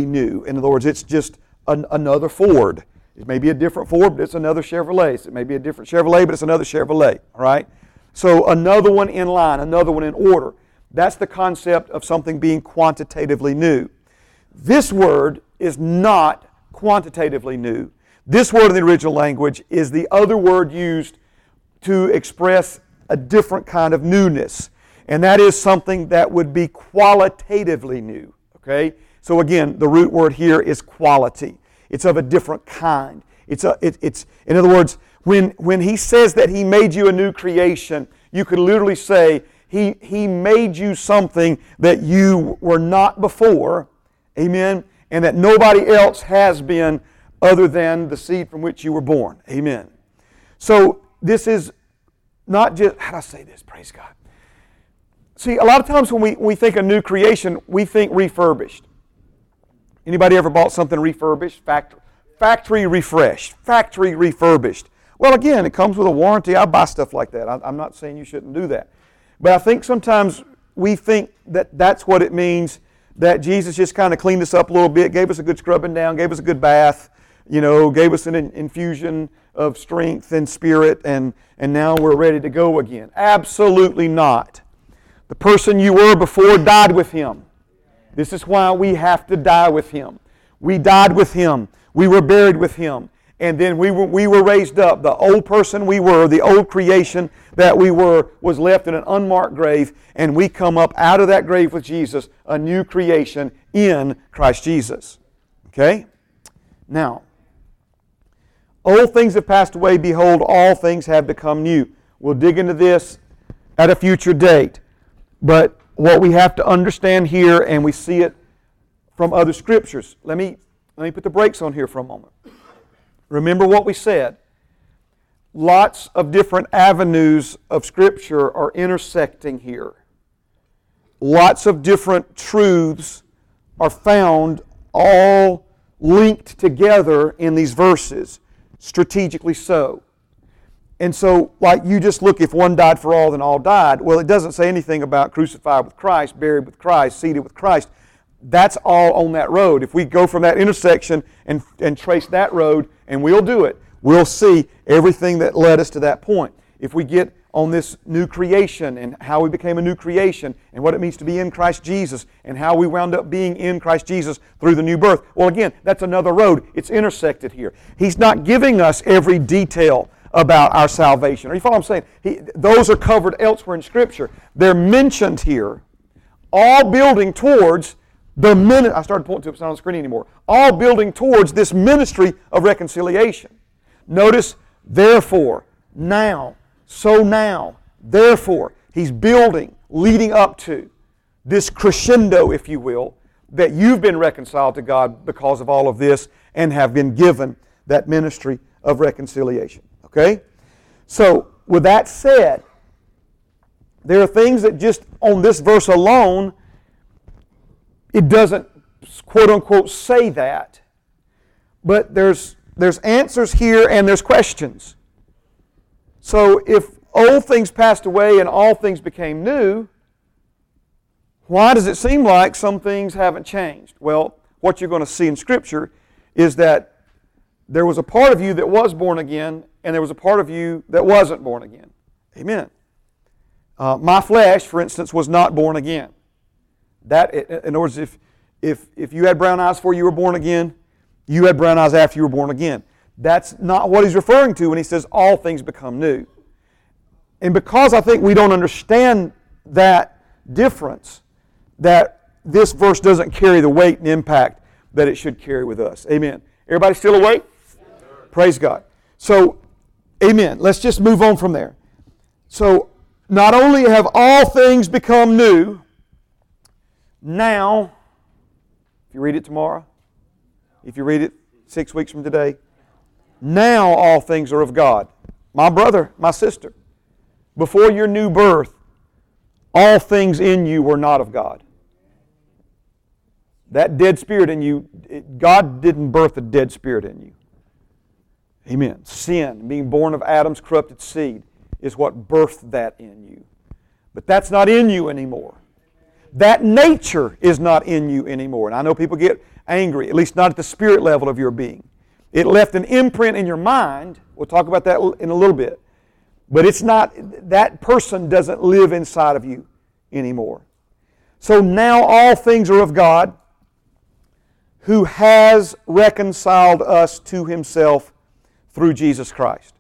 new. In other words, it's just an, another Ford. It may be a different Ford, but it's another Chevrolet. So it may be a different Chevrolet, but it's another Chevrolet. All right? So another one in line, another one in order. That's the concept of something being quantitatively new. This word is not quantitatively new. This word in the original language is the other word used to express a different kind of newness. and that is something that would be qualitatively new. Okay? So again, the root word here is quality. It's of a different kind. It's, a, it, it's in other words, when, when he says that he made you a new creation, you could literally say he, he made you something that you were not before. Amen. And that nobody else has been other than the seed from which you were born. Amen. So this is not just, how do I say this? Praise God. See, a lot of times when we, we think of new creation, we think refurbished. Anybody ever bought something refurbished? Factory, factory refreshed, factory refurbished. Well, again, it comes with a warranty. I buy stuff like that. I, I'm not saying you shouldn't do that. But I think sometimes we think that that's what it means that Jesus just kind of cleaned us up a little bit, gave us a good scrubbing down, gave us a good bath, you know, gave us an infusion of strength and spirit, and, and now we're ready to go again. Absolutely not. The person you were before died with him. This is why we have to die with him. We died with him. We were buried with him. And then we were, we were raised up. The old person we were, the old creation that we were, was left in an unmarked grave. And we come up out of that grave with Jesus, a new creation in Christ Jesus. Okay? Now, old things have passed away. Behold, all things have become new. We'll dig into this at a future date. But what we have to understand here, and we see it from other scriptures. Let me, let me put the brakes on here for a moment. Remember what we said. Lots of different avenues of Scripture are intersecting here. Lots of different truths are found all linked together in these verses, strategically so. And so, like you just look, if one died for all, then all died. Well, it doesn't say anything about crucified with Christ, buried with Christ, seated with Christ. That's all on that road. If we go from that intersection and, and trace that road, and we'll do it, we'll see everything that led us to that point. If we get on this new creation and how we became a new creation and what it means to be in Christ Jesus and how we wound up being in Christ Jesus through the new birth. Well, again, that's another road. It's intersected here. He's not giving us every detail about our salvation. Are you follow what I'm saying? He, those are covered elsewhere in Scripture. They're mentioned here, all building towards the minute I started pointing to it, it's not on the screen anymore. All building towards this ministry of reconciliation. Notice, therefore, now, so now, therefore, he's building, leading up to this crescendo, if you will, that you've been reconciled to God because of all of this and have been given that ministry of reconciliation. Okay? So, with that said, there are things that just on this verse alone, it doesn't quote unquote say that. But there's, there's answers here and there's questions. So, if old things passed away and all things became new, why does it seem like some things haven't changed? Well, what you're going to see in Scripture is that there was a part of you that was born again and there was a part of you that wasn't born again. Amen. Uh, my flesh, for instance, was not born again. That, in other words, if, if, if you had brown eyes before you were born again, you had brown eyes after you were born again. That's not what he's referring to when he says all things become new. And because I think we don't understand that difference, that this verse doesn't carry the weight and impact that it should carry with us. Amen. Everybody still awake? Praise God. So Amen. Let's just move on from there. So, not only have all things become new, now, if you read it tomorrow, if you read it six weeks from today, now all things are of God. My brother, my sister, before your new birth, all things in you were not of God. That dead spirit in you, God didn't birth a dead spirit in you. Amen. Sin, being born of Adam's corrupted seed, is what birthed that in you. But that's not in you anymore. That nature is not in you anymore. And I know people get angry, at least not at the spirit level of your being. It left an imprint in your mind. We'll talk about that in a little bit. But it's not, that person doesn't live inside of you anymore. So now all things are of God who has reconciled us to himself through Jesus Christ.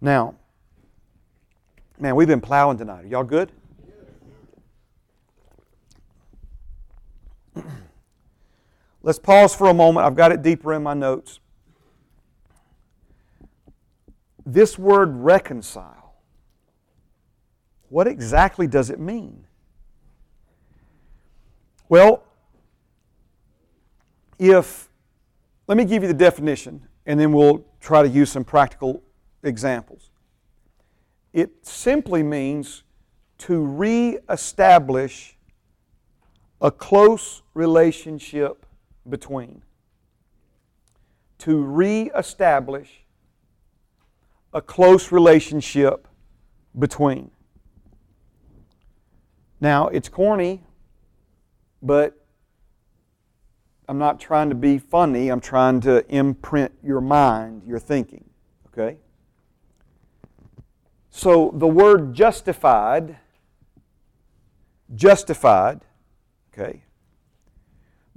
Now, man, we've been plowing tonight. Are y'all good? Let's pause for a moment. I've got it deeper in my notes. This word reconcile, what exactly does it mean? Well, if, let me give you the definition and then we'll try to use some practical examples. It simply means to reestablish a close relationship between. To reestablish a close relationship between. Now, it's corny, but I'm not trying to be funny. I'm trying to imprint your mind, your thinking. Okay? So the word justified, justified, okay?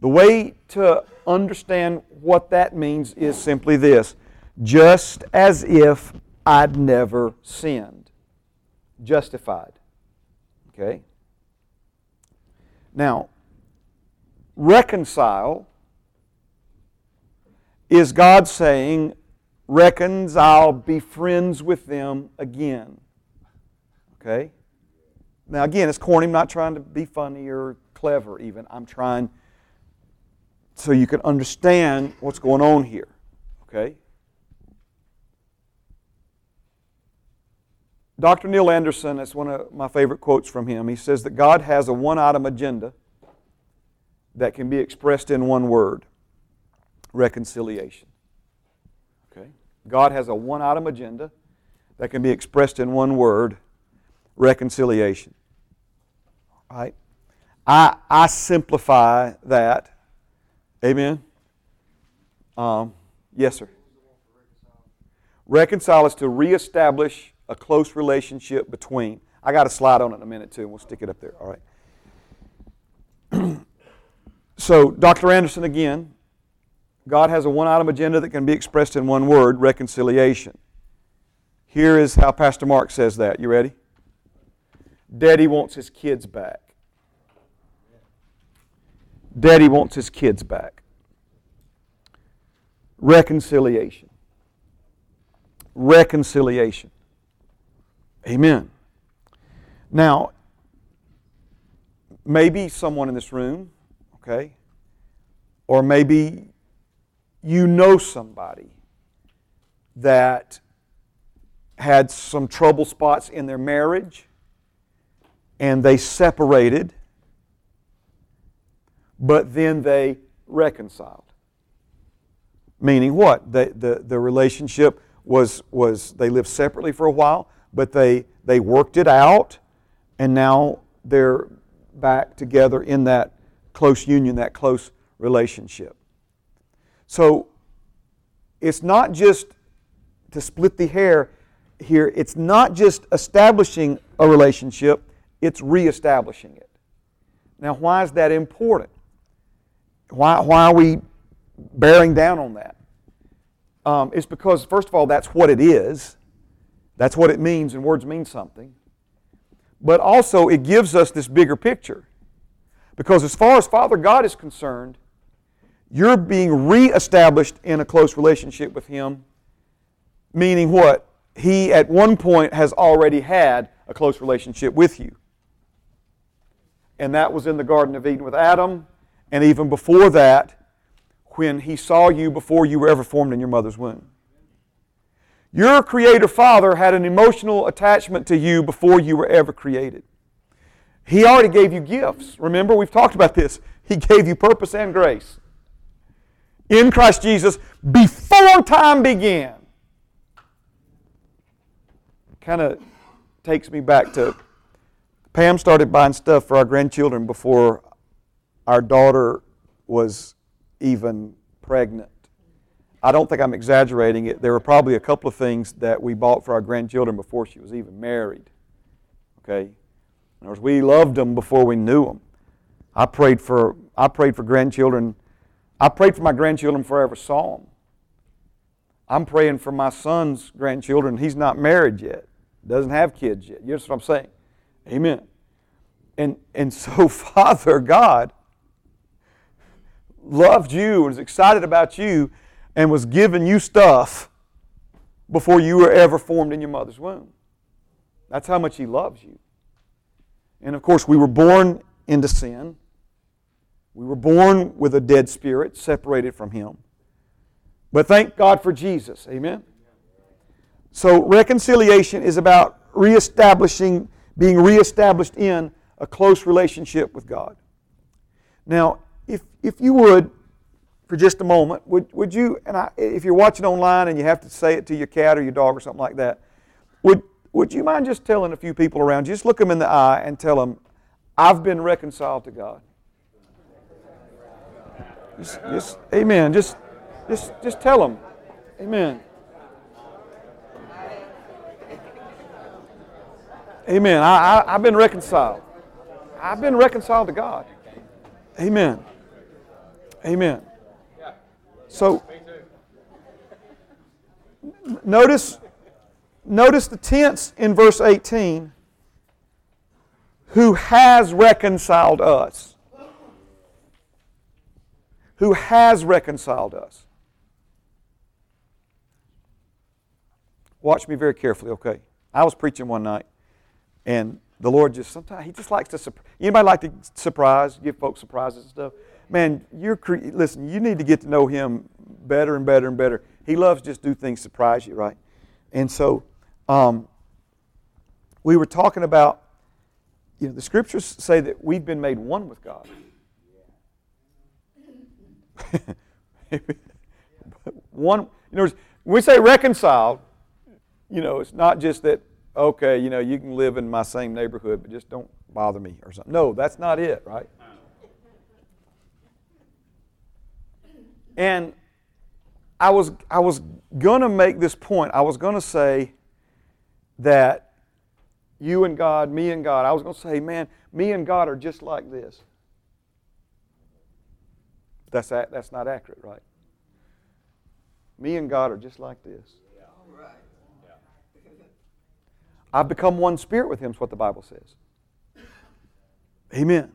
The way to understand what that means is simply this just as if I'd never sinned. Justified. Okay? Now, reconcile is God saying, reckons I'll be friends with them again. Okay? Now, again, it's corny. I'm not trying to be funny or clever, even. I'm trying so you can understand what's going on here. Okay? Dr. Neil Anderson, that's one of my favorite quotes from him. He says that God has a one item agenda that can be expressed in one word reconciliation. Okay? God has a one item agenda that can be expressed in one word reconciliation. Right? I, I simplify that. Amen? Um, yes, sir. Reconcile is to reestablish a close relationship between. I got a slide on it in a minute too, and we'll stick it up there. All right. [CLEARS THROAT] so, Dr. Anderson again, God has a one item agenda that can be expressed in one word reconciliation. Here is how Pastor Mark says that. You ready? Daddy wants his kids back. Daddy wants his kids back. Reconciliation. Reconciliation. Amen. Now, maybe someone in this room, okay, or maybe you know somebody that had some trouble spots in their marriage and they separated, but then they reconciled. Meaning what? The, the, the relationship was, was, they lived separately for a while, but they, they worked it out, and now they're back together in that close union, that close relationship. So it's not just to split the hair here, it's not just establishing a relationship, it's reestablishing it. Now, why is that important? Why, why are we bearing down on that? Um, it's because, first of all, that's what it is. That's what it means, and words mean something. But also, it gives us this bigger picture. Because as far as Father God is concerned, you're being reestablished in a close relationship with Him, meaning what? He, at one point, has already had a close relationship with you. And that was in the Garden of Eden with Adam, and even before that, when He saw you before you were ever formed in your mother's womb. Your Creator Father had an emotional attachment to you before you were ever created. He already gave you gifts. Remember, we've talked about this. He gave you purpose and grace in Christ Jesus before time began. Kind of takes me back to Pam started buying stuff for our grandchildren before our daughter was even pregnant. I don't think I'm exaggerating it. There were probably a couple of things that we bought for our grandchildren before she was even married. Okay? In other words, we loved them before we knew them. I prayed for, I prayed for grandchildren. I prayed for my grandchildren before I ever saw them. I'm praying for my son's grandchildren. He's not married yet, doesn't have kids yet. You know what I'm saying? Amen. And, and so, [LAUGHS] Father God loved you, and was excited about you, and was giving you stuff before you were ever formed in your mother's womb. That's how much He loves you. And of course, we were born into sin. We were born with a dead spirit, separated from Him. But thank God for Jesus. Amen? So, reconciliation is about reestablishing, being reestablished in a close relationship with God. Now, if, if you would, for just a moment, would, would you, and I, if you're watching online and you have to say it to your cat or your dog or something like that, would, would you mind just telling a few people around you, just look them in the eye and tell them, I've been reconciled to God? Just, just amen. Just, just, just tell them, amen. Amen. I, I, I've been reconciled. I've been reconciled to God. Amen. Amen. So notice notice the tense in verse 18 who has reconciled us. Who has reconciled us. Watch me very carefully, okay? I was preaching one night and the Lord just sometimes He just likes to. Surprise. Anybody like to surprise, give folks surprises and stuff? Man, you're listen. You need to get to know Him better and better and better. He loves just do things surprise you, right? And so, um, we were talking about. You know, the scriptures say that we've been made one with God. [LAUGHS] one, you know, when we say reconciled, you know, it's not just that okay, you know, you can live in my same neighborhood, but just don't bother me or something. No, that's not it, right? And I was, I was going to make this point. I was going to say that you and God, me and God, I was going to say, man, me and God are just like this. That's, that's not accurate, right? Me and God are just like this. I've become one spirit with him, is what the Bible says. Amen.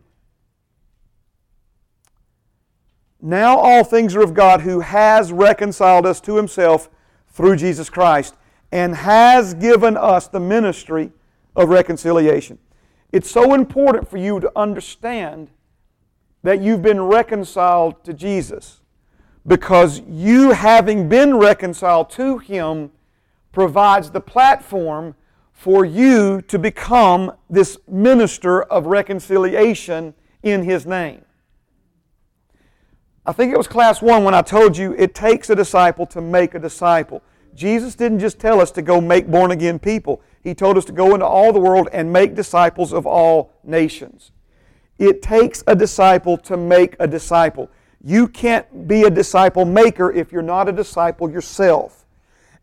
Now all things are of God who has reconciled us to himself through Jesus Christ and has given us the ministry of reconciliation. It's so important for you to understand that you've been reconciled to Jesus because you, having been reconciled to Him, provides the platform for you to become this minister of reconciliation in His name. I think it was class one when I told you it takes a disciple to make a disciple. Jesus didn't just tell us to go make born again people, He told us to go into all the world and make disciples of all nations. It takes a disciple to make a disciple. You can't be a disciple maker if you're not a disciple yourself.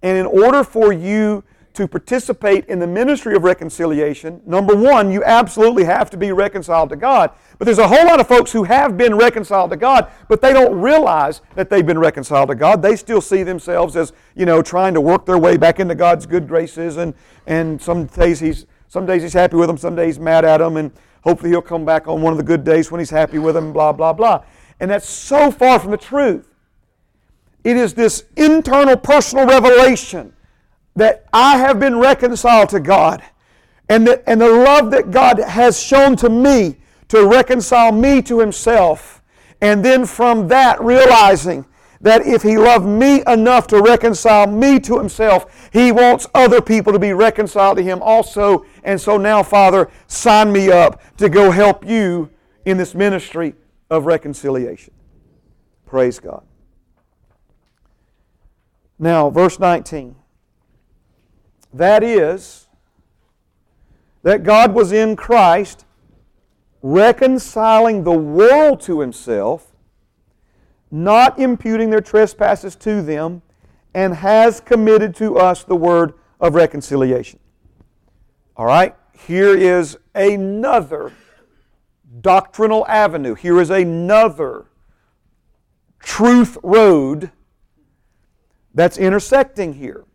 And in order for you to participate in the ministry of reconciliation, number one, you absolutely have to be reconciled to God. But there's a whole lot of folks who have been reconciled to God, but they don't realize that they've been reconciled to God. They still see themselves as, you know, trying to work their way back into God's good graces, and, and some days he's some days he's happy with them, some days mad at them, and hopefully he'll come back on one of the good days when he's happy with them, blah, blah, blah. And that's so far from the truth. It is this internal personal revelation that I have been reconciled to God and, that, and the love that God has shown to me to reconcile me to Himself. And then from that, realizing that if He loved me enough to reconcile me to Himself, He wants other people to be reconciled to Him also. And so now, Father, sign me up to go help you in this ministry of reconciliation. Praise God. Now, verse 19. That is, that God was in Christ reconciling the world to himself, not imputing their trespasses to them, and has committed to us the word of reconciliation. All right, here is another doctrinal avenue. Here is another truth road that's intersecting here.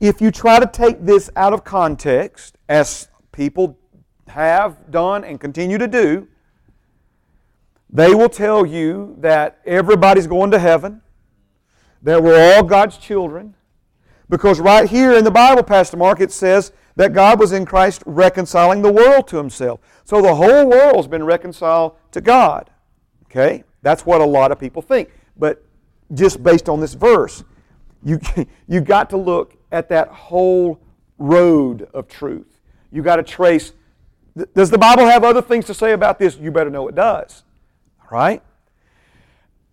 If you try to take this out of context, as people have done and continue to do, They will tell you that everybody's going to heaven, that we're all God's children, because right here in the Bible, Pastor Mark, it says that God was in Christ reconciling the world to himself. So the whole world's been reconciled to God. Okay? That's what a lot of people think. But just based on this verse, you, [LAUGHS] you got to look at that whole road of truth. You got to trace. Does the Bible have other things to say about this? You better know it does. All right?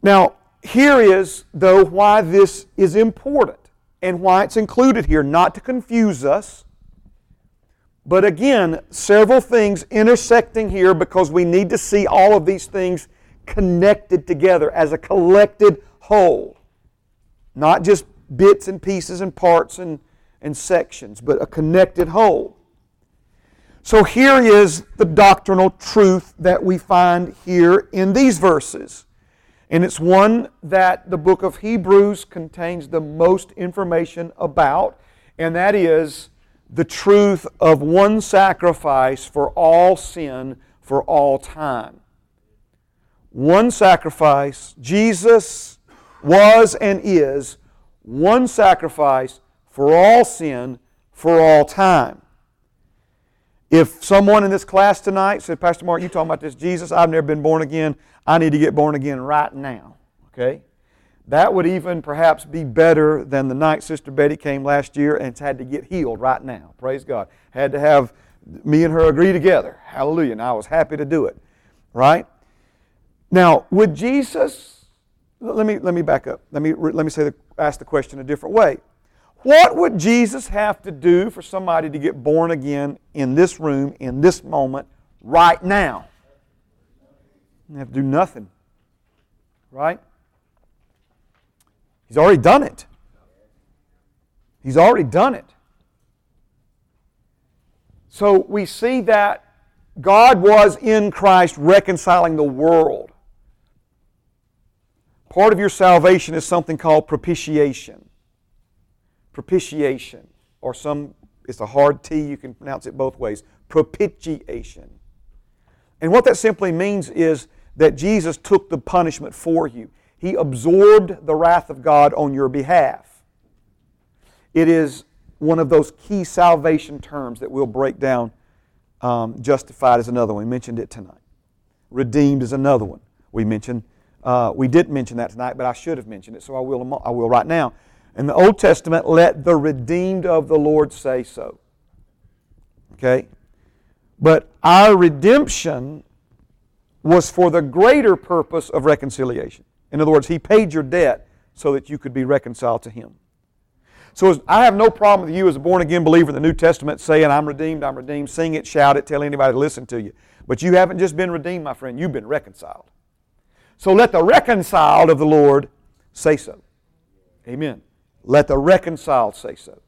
Now, here is, though, why this is important and why it's included here, not to confuse us. But again, several things intersecting here because we need to see all of these things connected together as a collected whole. Not just bits and pieces and parts and, and sections, but a connected whole. So here is the doctrinal truth that we find here in these verses. And it's one that the book of Hebrews contains the most information about, and that is the truth of one sacrifice for all sin for all time. One sacrifice, Jesus was and is one sacrifice for all sin for all time. If someone in this class tonight said, Pastor Mark, you talking about this Jesus, I've never been born again, I need to get born again right now. Okay? That would even perhaps be better than the night Sister Betty came last year and had to get healed right now. Praise God. Had to have me and her agree together. Hallelujah. And I was happy to do it. Right? Now, would Jesus, let me, let me back up. Let me, let me say the, ask the question a different way. What would Jesus have to do for somebody to get born again in this room, in this moment, right now? He have to do nothing. Right? He's already done it. He's already done it. So we see that God was in Christ reconciling the world. Part of your salvation is something called propitiation propitiation, or some, it's a hard T, you can pronounce it both ways, propitiation. And what that simply means is that Jesus took the punishment for you. He absorbed the wrath of God on your behalf. It is one of those key salvation terms that we'll break down. Um, justified is another one. We mentioned it tonight. Redeemed is another one. We mentioned. Uh, we didn't mention that tonight, but I should have mentioned it, so I will. I will right now. In the Old Testament, let the redeemed of the Lord say so. Okay? But our redemption was for the greater purpose of reconciliation. In other words, He paid your debt so that you could be reconciled to Him. So I have no problem with you as a born again believer in the New Testament saying, I'm redeemed, I'm redeemed. Sing it, shout it, tell anybody to listen to you. But you haven't just been redeemed, my friend, you've been reconciled. So let the reconciled of the Lord say so. Amen. Let the reconciled say so.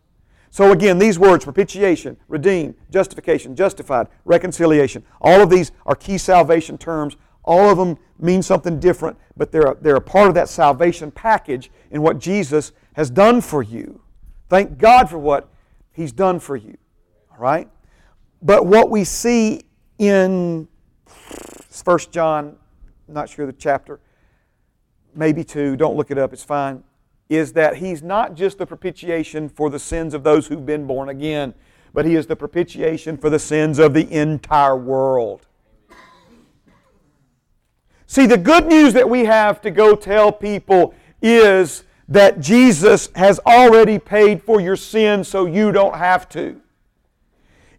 So again, these words propitiation, redeemed, justification, justified, reconciliation all of these are key salvation terms. All of them mean something different, but they're a, they're a part of that salvation package in what Jesus has done for you. Thank God for what He's done for you. All right? But what we see in 1 John, Not sure the chapter, maybe two, don't look it up, it's fine is that he's not just the propitiation for the sins of those who've been born again, but he is the propitiation for the sins of the entire world. See, the good news that we have to go tell people is that Jesus has already paid for your sins so you don't have to.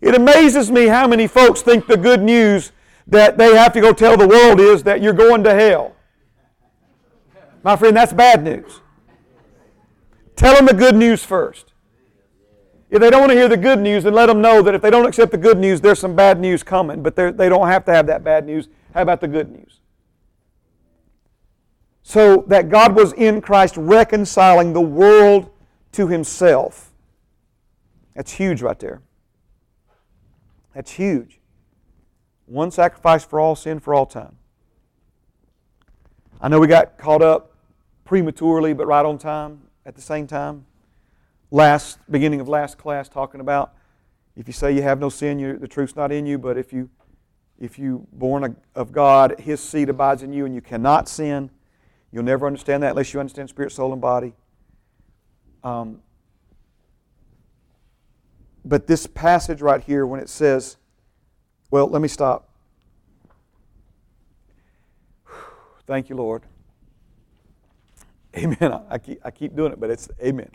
It amazes me how many folks think the good news that they have to go tell the world is that you're going to hell. My friend, that's bad news. Tell them the good news first. If they don't want to hear the good news, then let them know that if they don't accept the good news, there's some bad news coming. But they don't have to have that bad news. How about the good news? So that God was in Christ reconciling the world to Himself. That's huge right there. That's huge. One sacrifice for all sin for all time. I know we got caught up prematurely, but right on time at the same time. Last beginning of last class, talking about if you say you have no sin, you, the truth's not in you. But if you If you born of God, His seed abides in you, and you cannot sin. You'll never understand that unless you understand spirit, soul, and body. Um, but this passage right here, when it says, well, let me stop. Thank you, Lord. Amen. I keep, I keep doing it, but it's amen.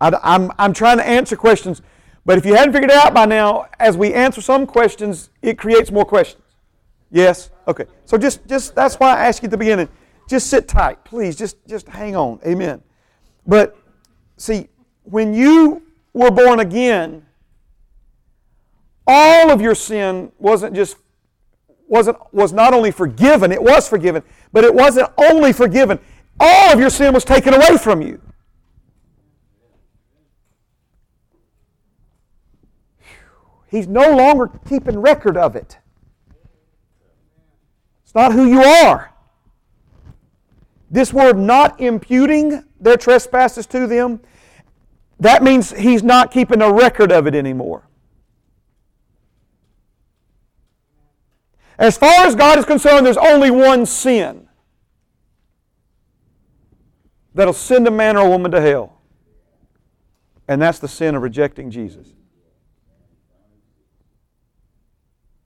I, am I'm, I'm trying to answer questions, but if you hadn't figured it out by now, as we answer some questions, it creates more questions. Yes? Okay. So just, just that's why I asked you at the beginning. Just sit tight, please. Just, just hang on. Amen. But see, when you were born again, all of your sin wasn't just wasn't was not only forgiven, it was forgiven, but it wasn't only forgiven. All of your sin was taken away from you. He's no longer keeping record of it. It's not who you are. This word not imputing their trespasses to them, that means he's not keeping a record of it anymore. As far as God is concerned, there's only one sin that'll send a man or a woman to hell. And that's the sin of rejecting Jesus.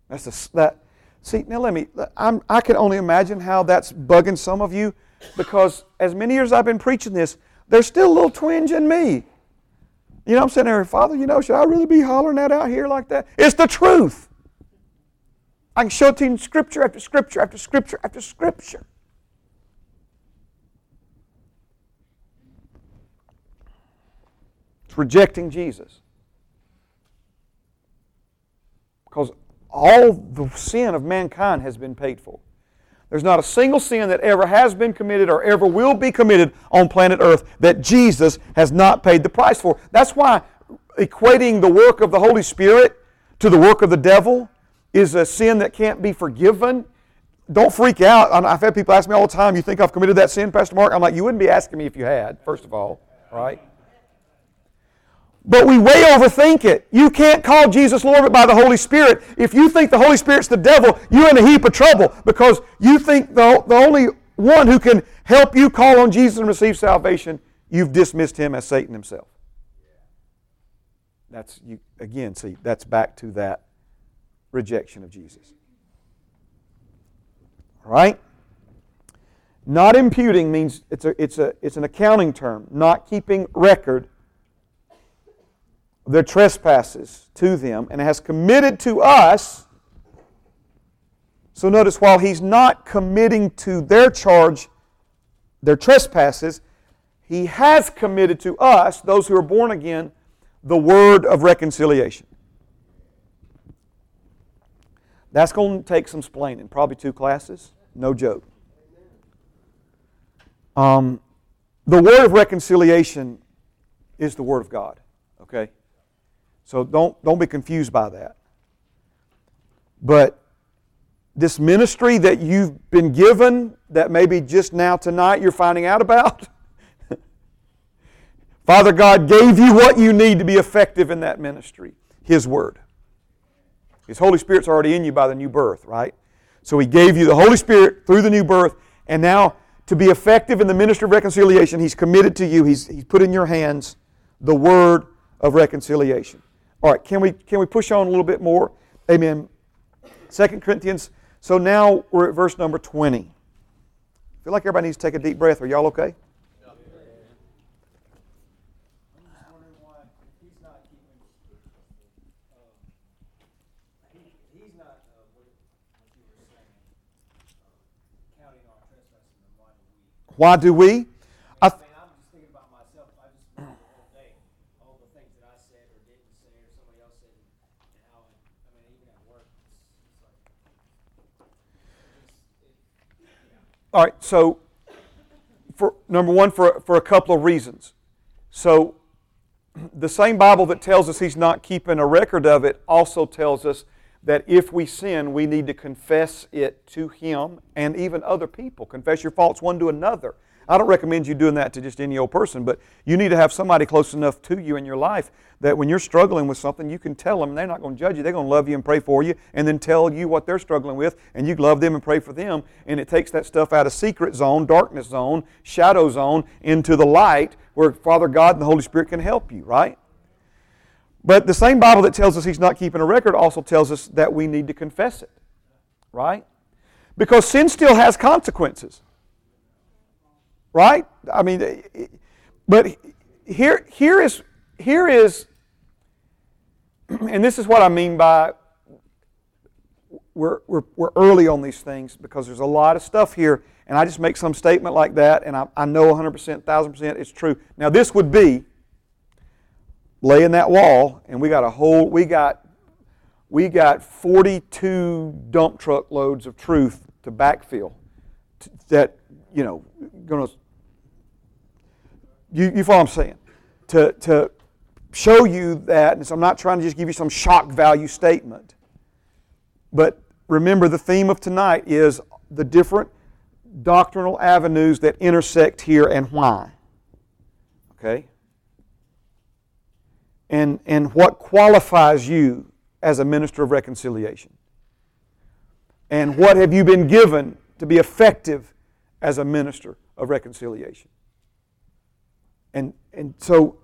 That's a, that. See, now let me, I'm, I can only imagine how that's bugging some of you because as many years I've been preaching this, there's still a little twinge in me. You know, I'm sitting there, Father, you know, should I really be hollering that out here like that? It's the truth. I can show it to you in scripture after scripture after scripture after scripture. It's rejecting Jesus. Because all the sin of mankind has been paid for. There's not a single sin that ever has been committed or ever will be committed on planet Earth that Jesus has not paid the price for. That's why equating the work of the Holy Spirit to the work of the devil is a sin that can't be forgiven. Don't freak out. I've had people ask me all the time, You think I've committed that sin, Pastor Mark? I'm like, You wouldn't be asking me if you had, first of all, right? But we way overthink it. You can't call Jesus Lord by the Holy Spirit. If you think the Holy Spirit's the devil, you're in a heap of trouble because you think the, the only one who can help you call on Jesus and receive salvation, you've dismissed him as Satan himself. That's you again, see, that's back to that rejection of Jesus. All right? Not imputing means it's, a, it's, a, it's an accounting term, not keeping record their trespasses to them, and has committed to us. So notice, while he's not committing to their charge, their trespasses, he has committed to us, those who are born again, the word of reconciliation. That's going to take some splaining, probably two classes, no joke. Um, the word of reconciliation is the word of God, okay? So don't, don't be confused by that. But this ministry that you've been given, that maybe just now tonight you're finding out about, [LAUGHS] Father God gave you what you need to be effective in that ministry His Word. His Holy Spirit's already in you by the new birth, right? So He gave you the Holy Spirit through the new birth, and now to be effective in the ministry of reconciliation, He's committed to you. He's, he's put in your hands the word of reconciliation. All right, can we, can we push on a little bit more? Amen. Second Corinthians. So now we're at verse number 20. I feel like everybody needs to take a deep breath. Are y'all okay? Why do we? I, mean even at work it's it's like yeah. All right, so for number one, for, for a couple of reasons. So the same Bible that tells us he's not keeping a record of it also tells us that if we sin, we need to confess it to Him and even other people. Confess your faults one to another. I don't recommend you doing that to just any old person, but you need to have somebody close enough to you in your life that when you're struggling with something, you can tell them, they're not going to judge you. They're going to love you and pray for you, and then tell you what they're struggling with, and you love them and pray for them. And it takes that stuff out of secret zone, darkness zone, shadow zone, into the light where Father God and the Holy Spirit can help you, right? But the same Bible that tells us He's not keeping a record also tells us that we need to confess it, right? Because sin still has consequences. Right? I mean, but here, here is, here is, [CLEARS THROAT] and this is what I mean by we're, we're, we're early on these things because there's a lot of stuff here, and I just make some statement like that, and I, I know 100%, 1000% it's true. Now, this would be laying that wall, and we got a whole, we got, we got 42 dump truck loads of truth to backfill that, you know, to, you, you follow what I'm saying? To, to show you that, and so I'm not trying to just give you some shock value statement, but remember the theme of tonight is the different doctrinal avenues that intersect here and why. Okay? And, and what qualifies you as a minister of reconciliation. And what have you been given to be effective as a minister of reconciliation? And, and so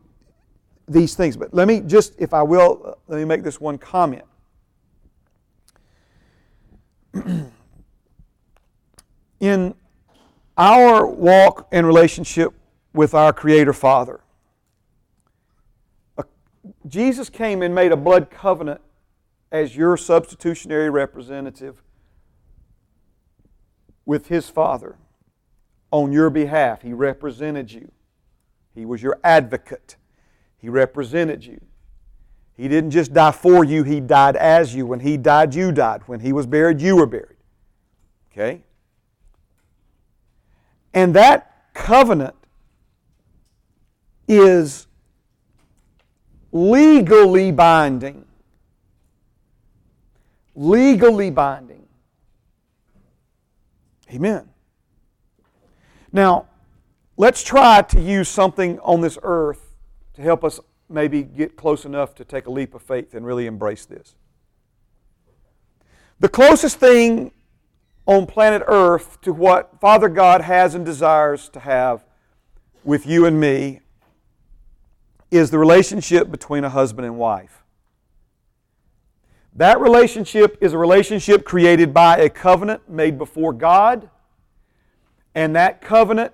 these things. But let me just, if I will, let me make this one comment. [CLEARS THROAT] In our walk and relationship with our Creator Father, Jesus came and made a blood covenant as your substitutionary representative with his Father on your behalf. He represented you, he was your advocate. He represented you. He didn't just die for you, He died as you. When He died, you died. When He was buried, you were buried. Okay? And that covenant is legally binding. Legally binding. Amen. Now, let's try to use something on this earth to help us maybe get close enough to take a leap of faith and really embrace this. The closest thing on planet Earth to what Father God has and desires to have with you and me is the relationship between a husband and wife. That relationship is a relationship created by a covenant made before God, and that covenant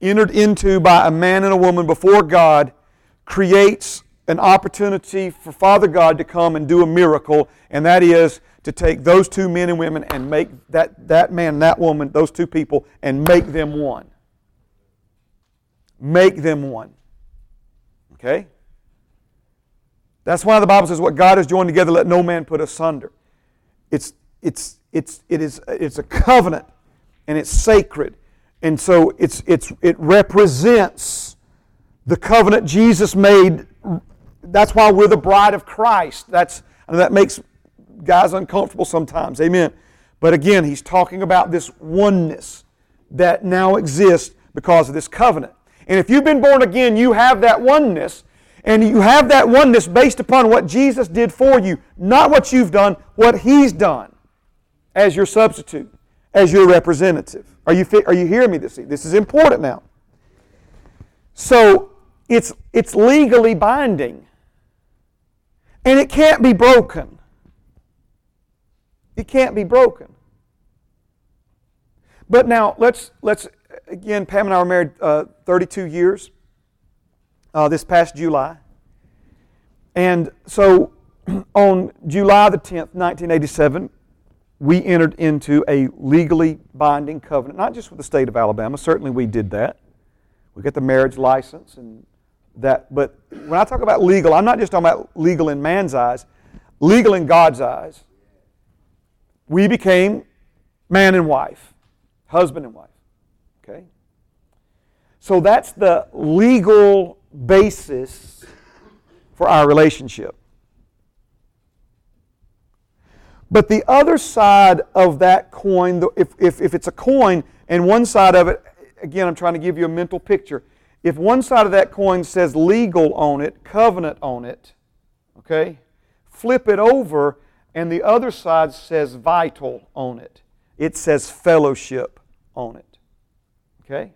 entered into by a man and a woman before God creates an opportunity for Father God to come and do a miracle, and that is to take those two men and women and make that, that man, that woman, those two people, and make them one. Make them one. Okay? That's why the Bible says, What God has joined together, let no man put asunder. It's, it's, it's, it is, it's a covenant and it's sacred. And so it's, it's, it represents the covenant Jesus made. That's why we're the bride of Christ. That's, that makes guys uncomfortable sometimes. Amen. But again, he's talking about this oneness that now exists because of this covenant. And if you've been born again, you have that oneness and you have that oneness based upon what Jesus did for you, not what you've done, what He's done as your substitute, as your representative. Are you, are you hearing me this evening? This is important now. So it's, it's legally binding. And it can't be broken. It can't be broken. But now let's let's again. Pam and I were married uh, 32 years uh, this past July. And so [CLEARS THROAT] on July the 10th, 1987, we entered into a legally binding covenant, not just with the state of Alabama, certainly we did that. We got the marriage license and that, but when I talk about legal, I'm not just talking about legal in man's eyes, legal in God's eyes. We became man and wife, husband and wife. Okay? So that's the legal basis for our relationship. But the other side of that coin, if, if, if it's a coin and one side of it again, I'm trying to give you a mental picture. If one side of that coin says legal on it, covenant on it, okay, flip it over, and the other side says vital on it. It says fellowship on it. Okay?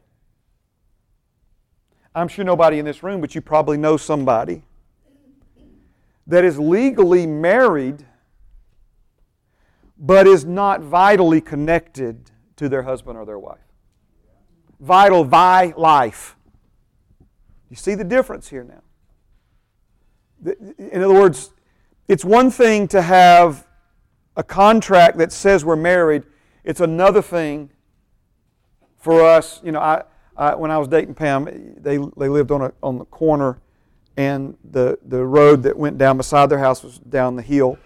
I'm sure nobody in this room, but you probably know somebody that is legally married but is not vitally connected to their husband or their wife. Vital, vi life. You see the difference here now. In other words, it's one thing to have a contract that says we're married, it's another thing for us. You know, I, I, when I was dating Pam, they, they lived on, a, on the corner, and the, the road that went down beside their house was down the hill,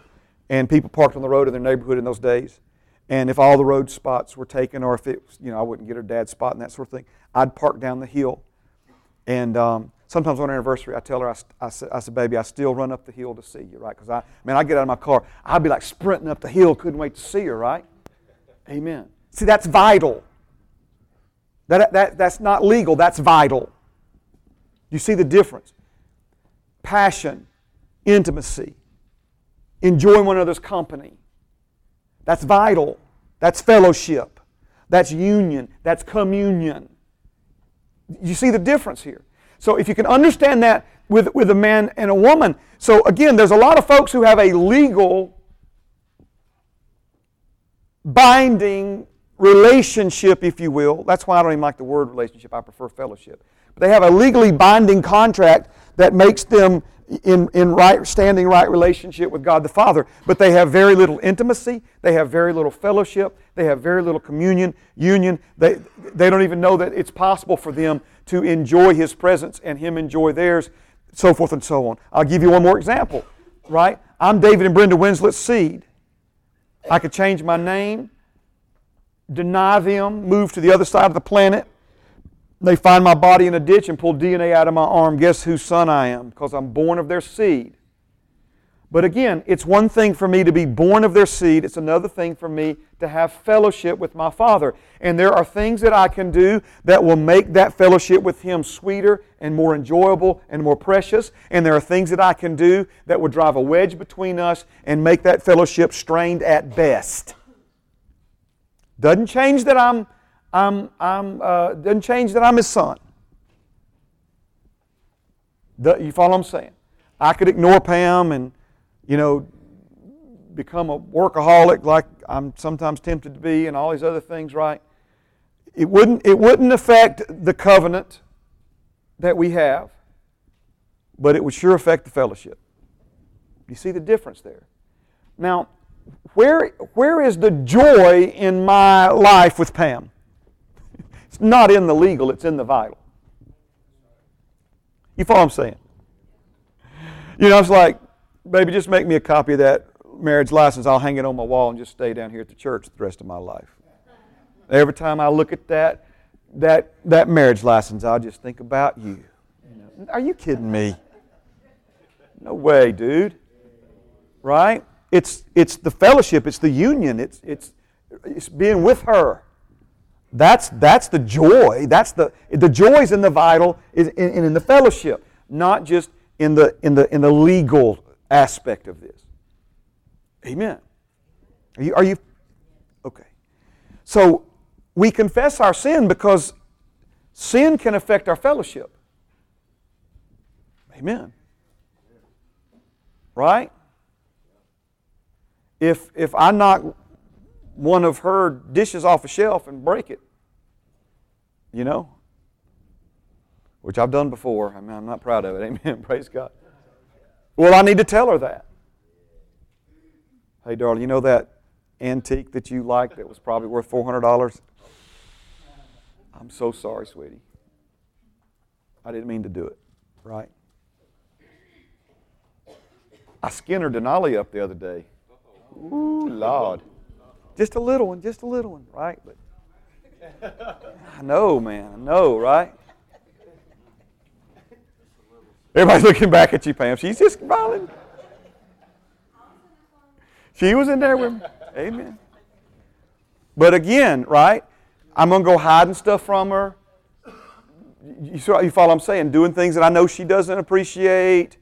and people parked on the road in their neighborhood in those days. And if all the road spots were taken, or if it, was, you know, I wouldn't get her dad's spot and that sort of thing, I'd park down the hill. And um, sometimes on our anniversary, I tell her, I, I, I said, baby, I still run up the hill to see you, right? Because I, man, I get out of my car, I'd be like sprinting up the hill, couldn't wait to see her, right? Amen. See, that's vital. That, that, that's not legal, that's vital. You see the difference? Passion, intimacy, enjoying one another's company. That's vital. That's fellowship. That's union. That's communion. You see the difference here? So if you can understand that with, with a man and a woman, so again, there's a lot of folks who have a legal binding relationship, if you will. That's why I don't even like the word relationship. I prefer fellowship. But they have a legally binding contract that makes them in, in right standing right relationship with God the Father, but they have very little intimacy, they have very little fellowship, they have very little communion, union. They, they don't even know that it's possible for them to enjoy His presence and Him enjoy theirs, so forth and so on. I'll give you one more example, right? I'm David and Brenda Winslet's seed. I could change my name, deny them, move to the other side of the planet, they find my body in a ditch and pull DNA out of my arm. Guess whose son I am? Because I'm born of their seed. But again, it's one thing for me to be born of their seed, it's another thing for me to have fellowship with my Father. And there are things that I can do that will make that fellowship with Him sweeter and more enjoyable and more precious. And there are things that I can do that will drive a wedge between us and make that fellowship strained at best. Doesn't change that I'm I'm, I'm, uh, doesn't change that I'm his son. The, you follow what I'm saying? I could ignore Pam and, you know, become a workaholic like I'm sometimes tempted to be and all these other things, right? It wouldn't, it wouldn't affect the covenant that we have, but it would sure affect the fellowship. You see the difference there? Now, where, where is the joy in my life with Pam? [LAUGHS] It's not in the legal, it's in the vital. You follow what I'm saying? You know, it's like, baby, just make me a copy of that marriage license. I'll hang it on my wall and just stay down here at the church the rest of my life. Every time I look at that, that, that marriage license, I'll just think about you. you are you kidding me? No way, dude. Right? It's, it's the fellowship, it's the union, it's, it's, it's being with her. That's, that's the joy. That's the, the joy is in the vital, is in, in the fellowship, not just in the, in, the, in the legal aspect of this. Amen. Are you, are you okay? So we confess our sin because sin can affect our fellowship. Amen. Right? If, if I knock one of her dishes off a shelf and break it. You know? Which I've done before. I mean, I'm not proud of it. [LAUGHS] Amen. Praise God. Well, I need to tell her that. Hey, darling, you know that antique that you liked that was probably worth $400? I'm so sorry, sweetie. I didn't mean to do it, right? I skinned her Denali up the other day. Ooh, Lord. Just a little one, just a little one, right? But I know, man, I know, right? Everybody's looking back at you, Pam. She's just smiling. She was in there with me. Amen. But again, right? I'm going to go hiding stuff from her. You, you follow what I'm saying? Doing things that I know she doesn't appreciate.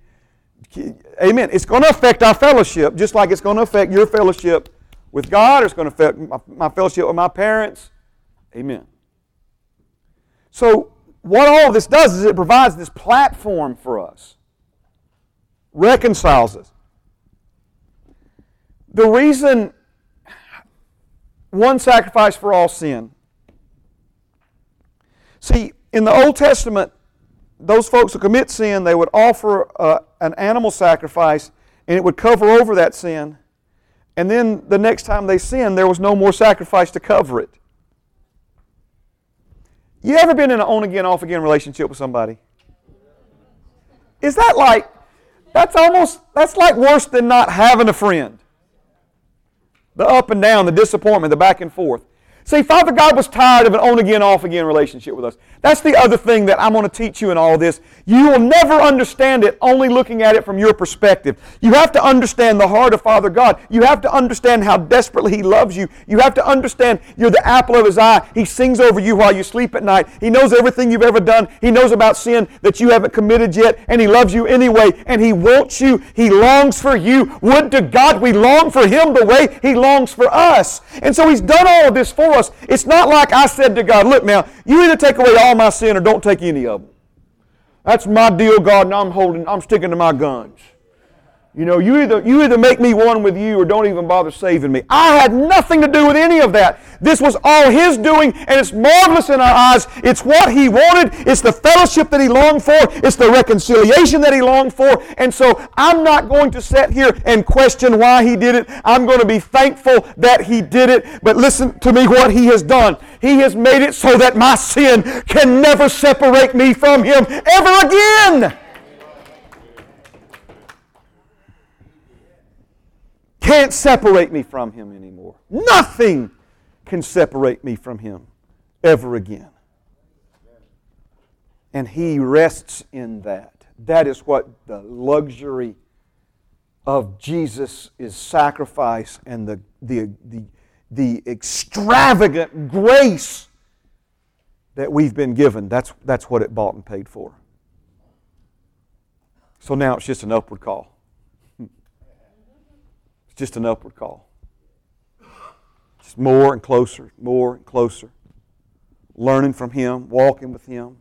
Amen. It's going to affect our fellowship, just like it's going to affect your fellowship with God, it's going to affect my, my fellowship with my parents. Amen. So, what all this does is it provides this platform for us, reconciles us. The reason one sacrifice for all sin. See, in the Old Testament, those folks who commit sin, they would offer uh, an animal sacrifice and it would cover over that sin. And then the next time they sinned, there was no more sacrifice to cover it. You ever been in an on again, off again relationship with somebody? Is that like, that's almost, that's like worse than not having a friend. The up and down, the disappointment, the back and forth. See, Father God was tired of an on again, off again relationship with us. That's the other thing that I'm going to teach you in all this. You will never understand it only looking at it from your perspective. You have to understand the heart of Father God. You have to understand how desperately He loves you. You have to understand you're the apple of His eye. He sings over you while you sleep at night. He knows everything you've ever done. He knows about sin that you haven't committed yet, and He loves you anyway, and He wants you. He longs for you. Would to God we long for Him the way He longs for us. And so He's done all of this for us. It's not like I said to God, look now, you either take away all my sin or don't take any of them. That's my deal, God, and I'm holding, I'm sticking to my guns. You know, you either, you either make me one with you or don't even bother saving me. I had nothing to do with any of that. This was all His doing, and it's marvelous in our eyes. It's what He wanted. It's the fellowship that He longed for. It's the reconciliation that He longed for. And so I'm not going to sit here and question why He did it. I'm going to be thankful that He did it. But listen to me what He has done. He has made it so that my sin can never separate me from Him ever again. Can't separate me from him anymore. Nothing can separate me from him ever again. And he rests in that. That is what the luxury of Jesus is sacrifice and the, the, the, the extravagant grace that we've been given. That's, that's what it bought and paid for. So now it's just an upward call. It's just an upward call. Just more and closer, more and closer. Learning from Him, walking with Him,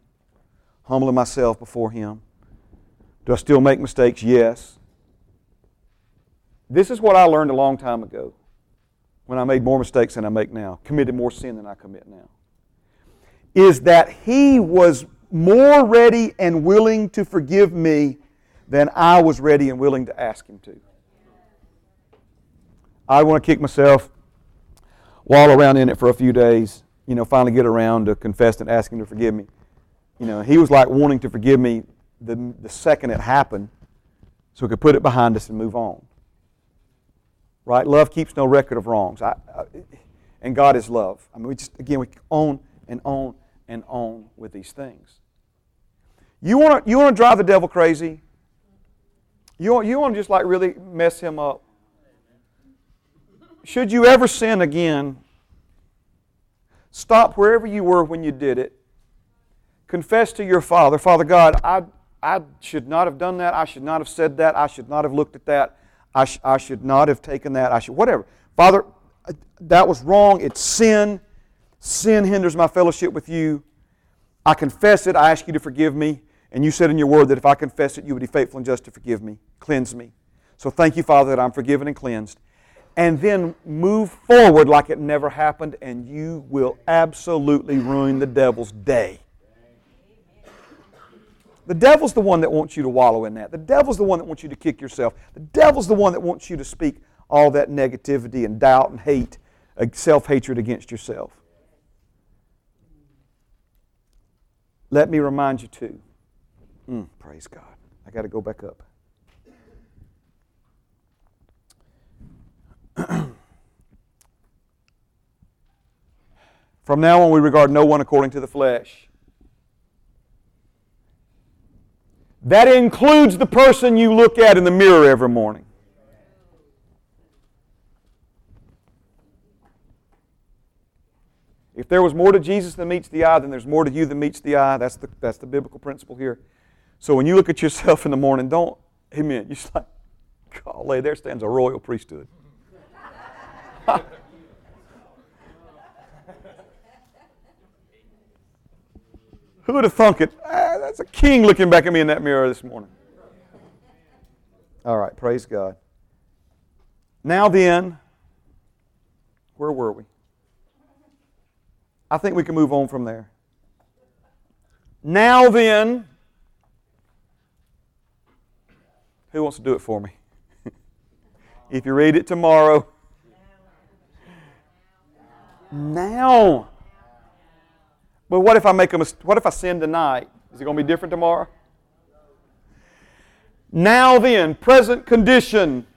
humbling myself before Him. Do I still make mistakes? Yes. This is what I learned a long time ago when I made more mistakes than I make now, committed more sin than I commit now. Is that He was more ready and willing to forgive me than I was ready and willing to ask Him to. I want to kick myself, wallow around in it for a few days, you know, finally get around to confess and asking to forgive me. You know, he was like wanting to forgive me the, the second it happened so we could put it behind us and move on. Right? Love keeps no record of wrongs. I, I, and God is love. I mean, we just, again, we on and on and on with these things. You want to you want to drive the devil crazy? You want, you want to just like really mess him up? Should you ever sin again, stop wherever you were when you did it. Confess to your Father, Father God, I, I should not have done that. I should not have said that. I should not have looked at that. I, sh- I should not have taken that. I should, whatever. Father, uh, that was wrong. It's sin. Sin hinders my fellowship with you. I confess it. I ask you to forgive me. And you said in your word that if I confess it, you would be faithful and just to forgive me, cleanse me. So thank you, Father, that I'm forgiven and cleansed and then move forward like it never happened, and you will absolutely ruin the devil's day. The devil's the one that wants you to wallow in that. The devil's the one that wants you to kick yourself. The devil's the one that wants you to speak all that negativity and doubt and hate, uh, self hatred against yourself. Let me remind you, too. Mm, praise God. I got to go back up. [CLEARS THROAT] From now on, we regard no one according to the flesh. That includes the person you look at in the mirror every morning. If there was more to Jesus than meets the eye, then there's more to you than meets the eye. That's the, that's the biblical principle here. So when you look at yourself in the morning, don't, amen, you're just like, golly, there stands a royal priesthood. [LAUGHS] Who would have thunk it? Ah, that's a king looking back at me in that mirror this morning. All right, praise God. Now then, where were we? I think we can move on from there. Now then, who wants to do it for me? [LAUGHS] if you read it tomorrow, now. But what if I make a mistake? What if I sin tonight? Is it going to be different tomorrow? Now then, present condition.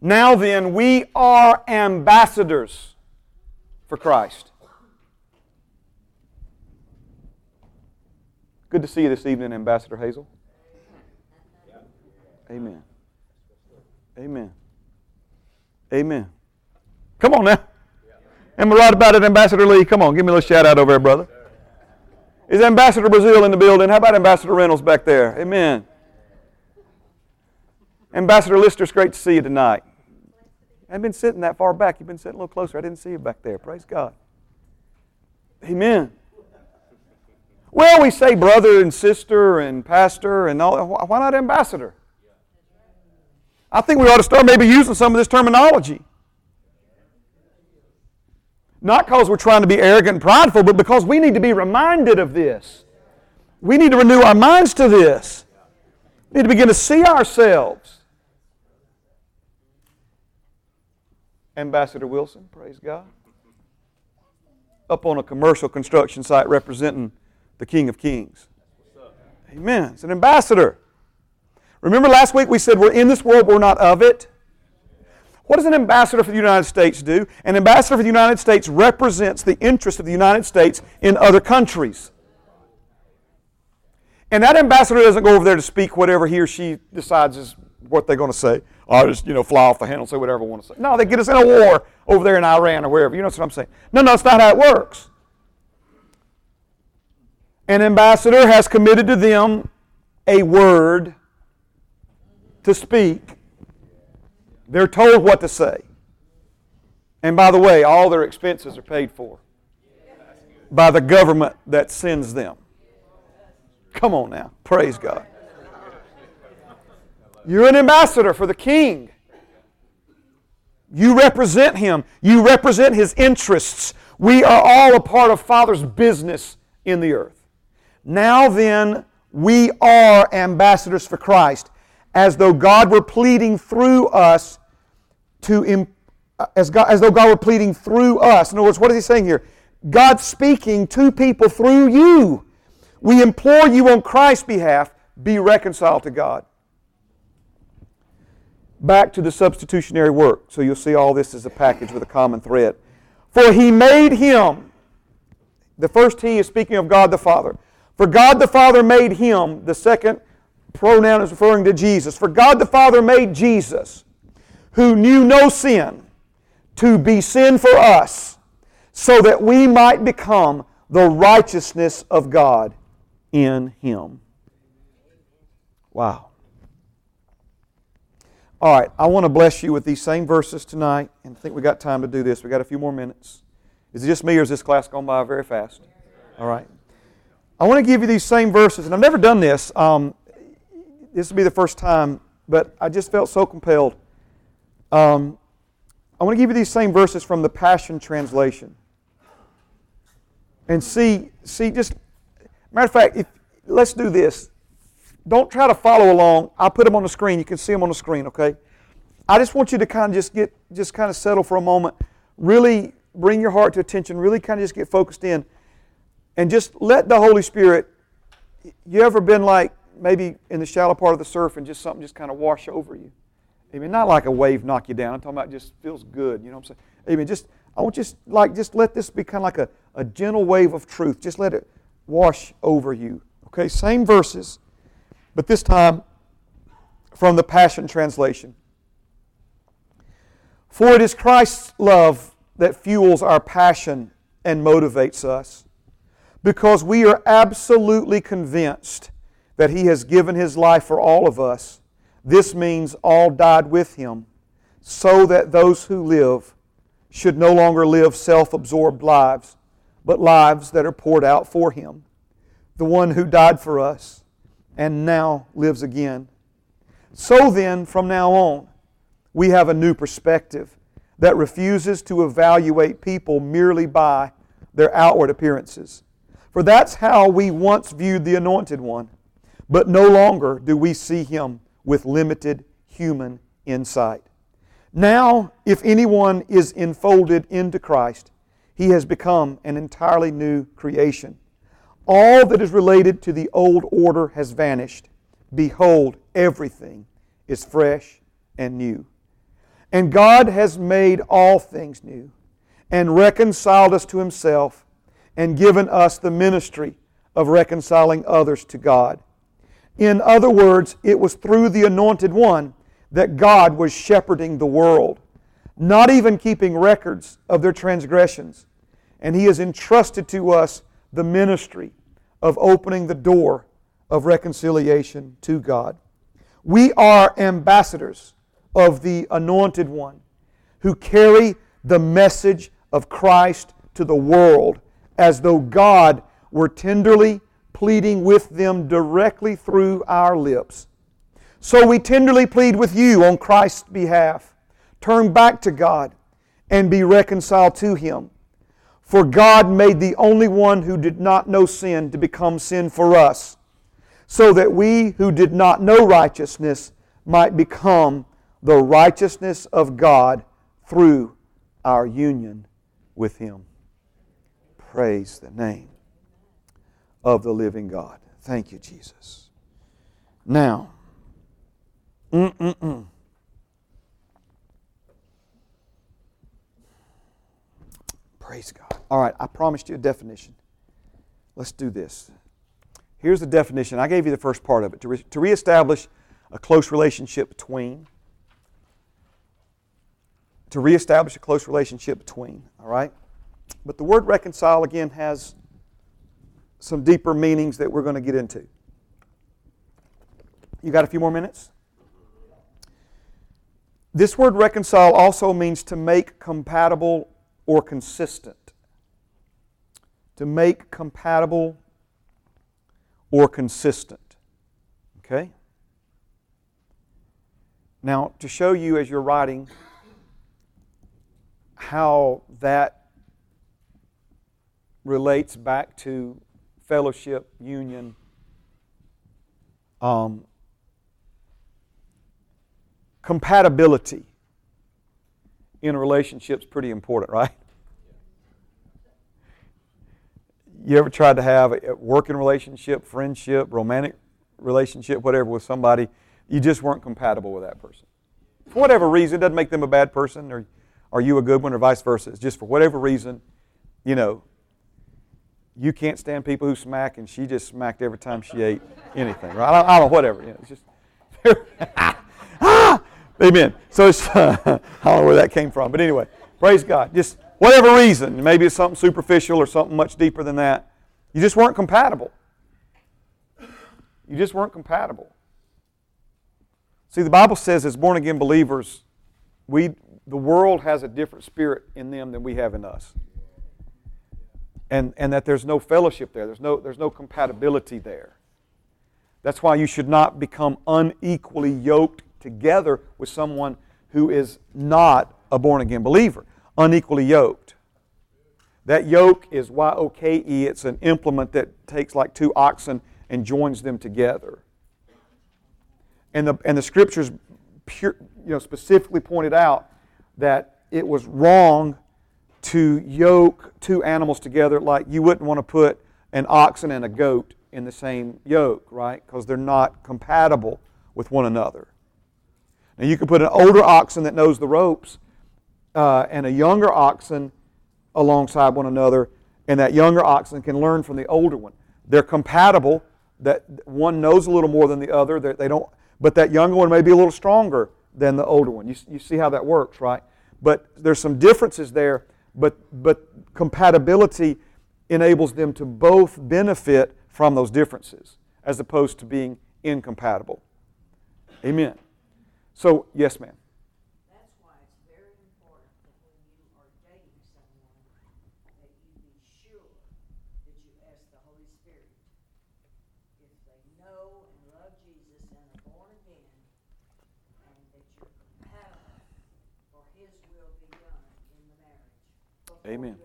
Now then, we are ambassadors for Christ. Good to see you this evening, Ambassador Hazel. Amen. Amen. Amen. Come on now. Am I right about it, Ambassador Lee? Come on, give me a little shout out over there, brother. Is Ambassador Brazil in the building? How about Ambassador Reynolds back there? Amen. Ambassador Lister, it's great to see you tonight. I haven't been sitting that far back. You've been sitting a little closer. I didn't see you back there. Praise God. Amen. Well, we say brother and sister and pastor and all. Why not ambassador? I think we ought to start maybe using some of this terminology. Not because we're trying to be arrogant and prideful, but because we need to be reminded of this. We need to renew our minds to this. We need to begin to see ourselves. Ambassador Wilson, praise God. Up on a commercial construction site representing the King of Kings. Amen. It's an ambassador. Remember last week we said we're in this world, but we're not of it? What does an ambassador for the United States do? An ambassador for the United States represents the interest of the United States in other countries. And that ambassador doesn't go over there to speak whatever he or she decides is what they're going to say. I'll just, you know, fly off the handle and say whatever I want to say. No, they get us in a war over there in Iran or wherever. You know what I'm saying? No, no, that's not how it works. An ambassador has committed to them a word to speak they're told what to say. And by the way, all their expenses are paid for by the government that sends them. Come on now. Praise God. You're an ambassador for the king. You represent him. You represent his interests. We are all a part of Father's business in the earth. Now then, we are ambassadors for Christ, as though God were pleading through us to, uh, as, God, as though God were pleading through us. In other words, what is he saying here? God speaking to people through you. We implore you on Christ's behalf, be reconciled to God. Back to the substitutionary work. So you'll see all this as a package with a common thread. For he made him, the first he is speaking of God the Father. For God the Father made him, the second pronoun is referring to Jesus. For God the Father made Jesus who knew no sin to be sin for us, so that we might become the righteousness of God in Him. Wow. All right, I want to bless you with these same verses tonight, and I think we got time to do this. We got a few more minutes. Is it just me, or is this class gone by very fast? All right. I want to give you these same verses, and I've never done this. Um, this will be the first time, but I just felt so compelled um, I want to give you these same verses from the Passion Translation. And see, see, just matter of fact, if, let's do this. Don't try to follow along. I'll put them on the screen. You can see them on the screen, okay? I just want you to kind of just get, just kind of settle for a moment. Really bring your heart to attention. Really kind of just get focused in. And just let the Holy Spirit, you ever been like maybe in the shallow part of the surf and just something just kind of wash over you? Amen. Not like a wave knock you down. I'm talking about just feels good. You know what I'm saying? Amen. Just I want just like just let this be kind of like a, a gentle wave of truth. Just let it wash over you. Okay, same verses, but this time from the Passion Translation. For it is Christ's love that fuels our passion and motivates us because we are absolutely convinced that He has given His life for all of us. This means all died with Him, so that those who live should no longer live self absorbed lives, but lives that are poured out for Him, the one who died for us and now lives again. So then, from now on, we have a new perspective that refuses to evaluate people merely by their outward appearances. For that's how we once viewed the Anointed One, but no longer do we see him with limited human insight. Now, if anyone is enfolded into Christ, he has become an entirely new creation. All that is related to the old order has vanished. Behold, everything is fresh and new. And God has made all things new and reconciled us to Himself and given us the ministry of reconciling others to God. In other words, it was through the Anointed One that God was shepherding the world, not even keeping records of their transgressions. And He has entrusted to us the ministry of opening the door of reconciliation to God. We are ambassadors of the Anointed One who carry the message of Christ to the world as though God were tenderly pleading with them directly through our lips. So we tenderly plead with you on Christ's behalf. Turn back to God and be reconciled to Him. For God made the only one who did not know sin to become sin for us, so that we who did not know righteousness might become the righteousness of God through our union with Him. Praise the name of the living God. Thank you, Jesus. Now, mm-mm-mm. Praise God. All right, I promised you a definition. Let's do this. Here's the definition. I gave you the first part of it to, re- to reestablish a close relationship between to reestablish a close relationship between, all right? But the word reconcile, again, has some deeper meanings that we're going to get into. You got a few more minutes? This word reconcile also means to make compatible or consistent. To make compatible or consistent. Okay? Now, to show you as you're writing how that relates back to fellowship, union. Um, compatibility in a relationship is pretty important, right? You ever tried to have a working relationship, friendship, romantic relationship, whatever, with somebody, you just weren't compatible with that person. For whatever reason, it doesn't make them a bad person or are you a good one, or vice versa. It's just for whatever reason, you know, you can't stand people who smack, and she just smacked every time she ate anything, right? I don't, I don't know, whatever. You know, it's just, [LAUGHS] ah, amen. So it's, [LAUGHS] I don't know where that came from, but anyway, praise God. Just whatever reason, maybe it's something superficial or something much deeper than that. You just weren't compatible. You just weren't compatible. See, the Bible says as born again believers, we, the world has a different spirit in them than we have in us. And, and that there's no fellowship there, there's no, there's no compatibility there. That's why you should not become unequally yoked together with someone who is not a born again believer. Unequally yoked. That yoke is Y O K E. It's an implement that takes like two oxen and joins them together. And the, and the scriptures pure, you know, specifically pointed out that it was wrong to yoke two animals together like you wouldn't want to put an oxen and a goat in the same yoke, right? Because they're not compatible with one another. Now, you could put an older oxen that knows the ropes uh, and a younger oxen alongside one another, and that younger oxen can learn from the older one. They're compatible, that one knows a little more than the other, they don't, but that younger one may be a little stronger than the older one. You, you see how that works, right? But there's some differences there, but, but compatibility enables them to both benefit from those differences as opposed to being incompatible. Amen. So, yes, ma'am. That's why it's very important that when you are dating someone, that you be sure that you ask the Holy Spirit if they know and love Jesus and are born again, and that you're compatible for His will be done in the marriage before Amen.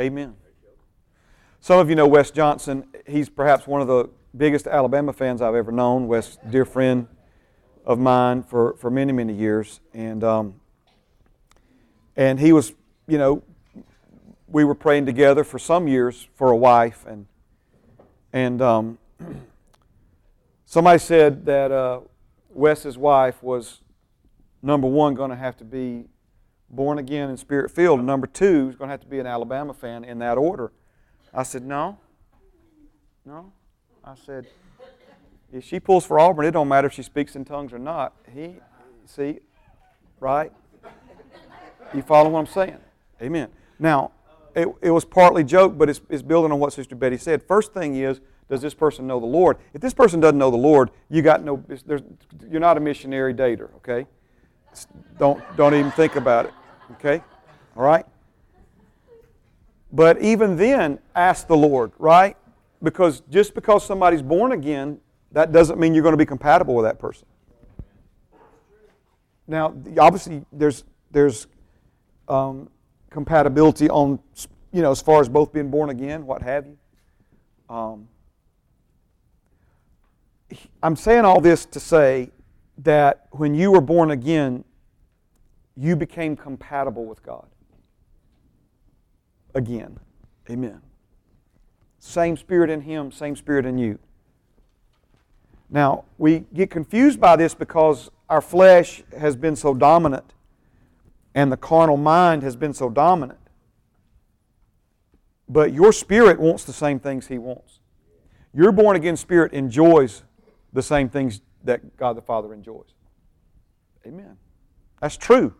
Amen. Some of you know Wes Johnson. He's perhaps one of the biggest Alabama fans I've ever known. Wes, dear friend of mine for, for many, many years. And, um, and he was, you know, we were praying together for some years for a wife. And, and um, [CLEARS THROAT] somebody said that uh, Wes's wife was, number one, going to have to be born again and spirit filled. Number two, is going to have to be an Alabama fan in that order. I said, no. No. I said, if she pulls for Auburn, it don't matter if she speaks in tongues or not. He, see, right? You follow what I'm saying? Amen. Now, it, it was partly joke, but it's, it's building on what Sister Betty said. First thing is, does this person know the Lord? If this person doesn't know the Lord, you got no. There's, you're not a missionary dater. Okay. Don't don't even think about it. Okay. All right. But even then, ask the Lord, right? Because just because somebody's born again, that doesn't mean you're going to be compatible with that person. Now, obviously, there's there's um, compatibility on you know as far as both being born again, what have you. Um, I'm saying all this to say that when you were born again, you became compatible with God. Again. Amen. Same spirit in Him, same spirit in you. Now, we get confused by this because our flesh has been so dominant and the carnal mind has been so dominant. But your spirit wants the same things He wants. Your born again spirit enjoys the same things that God the Father enjoys. Amen. That's true.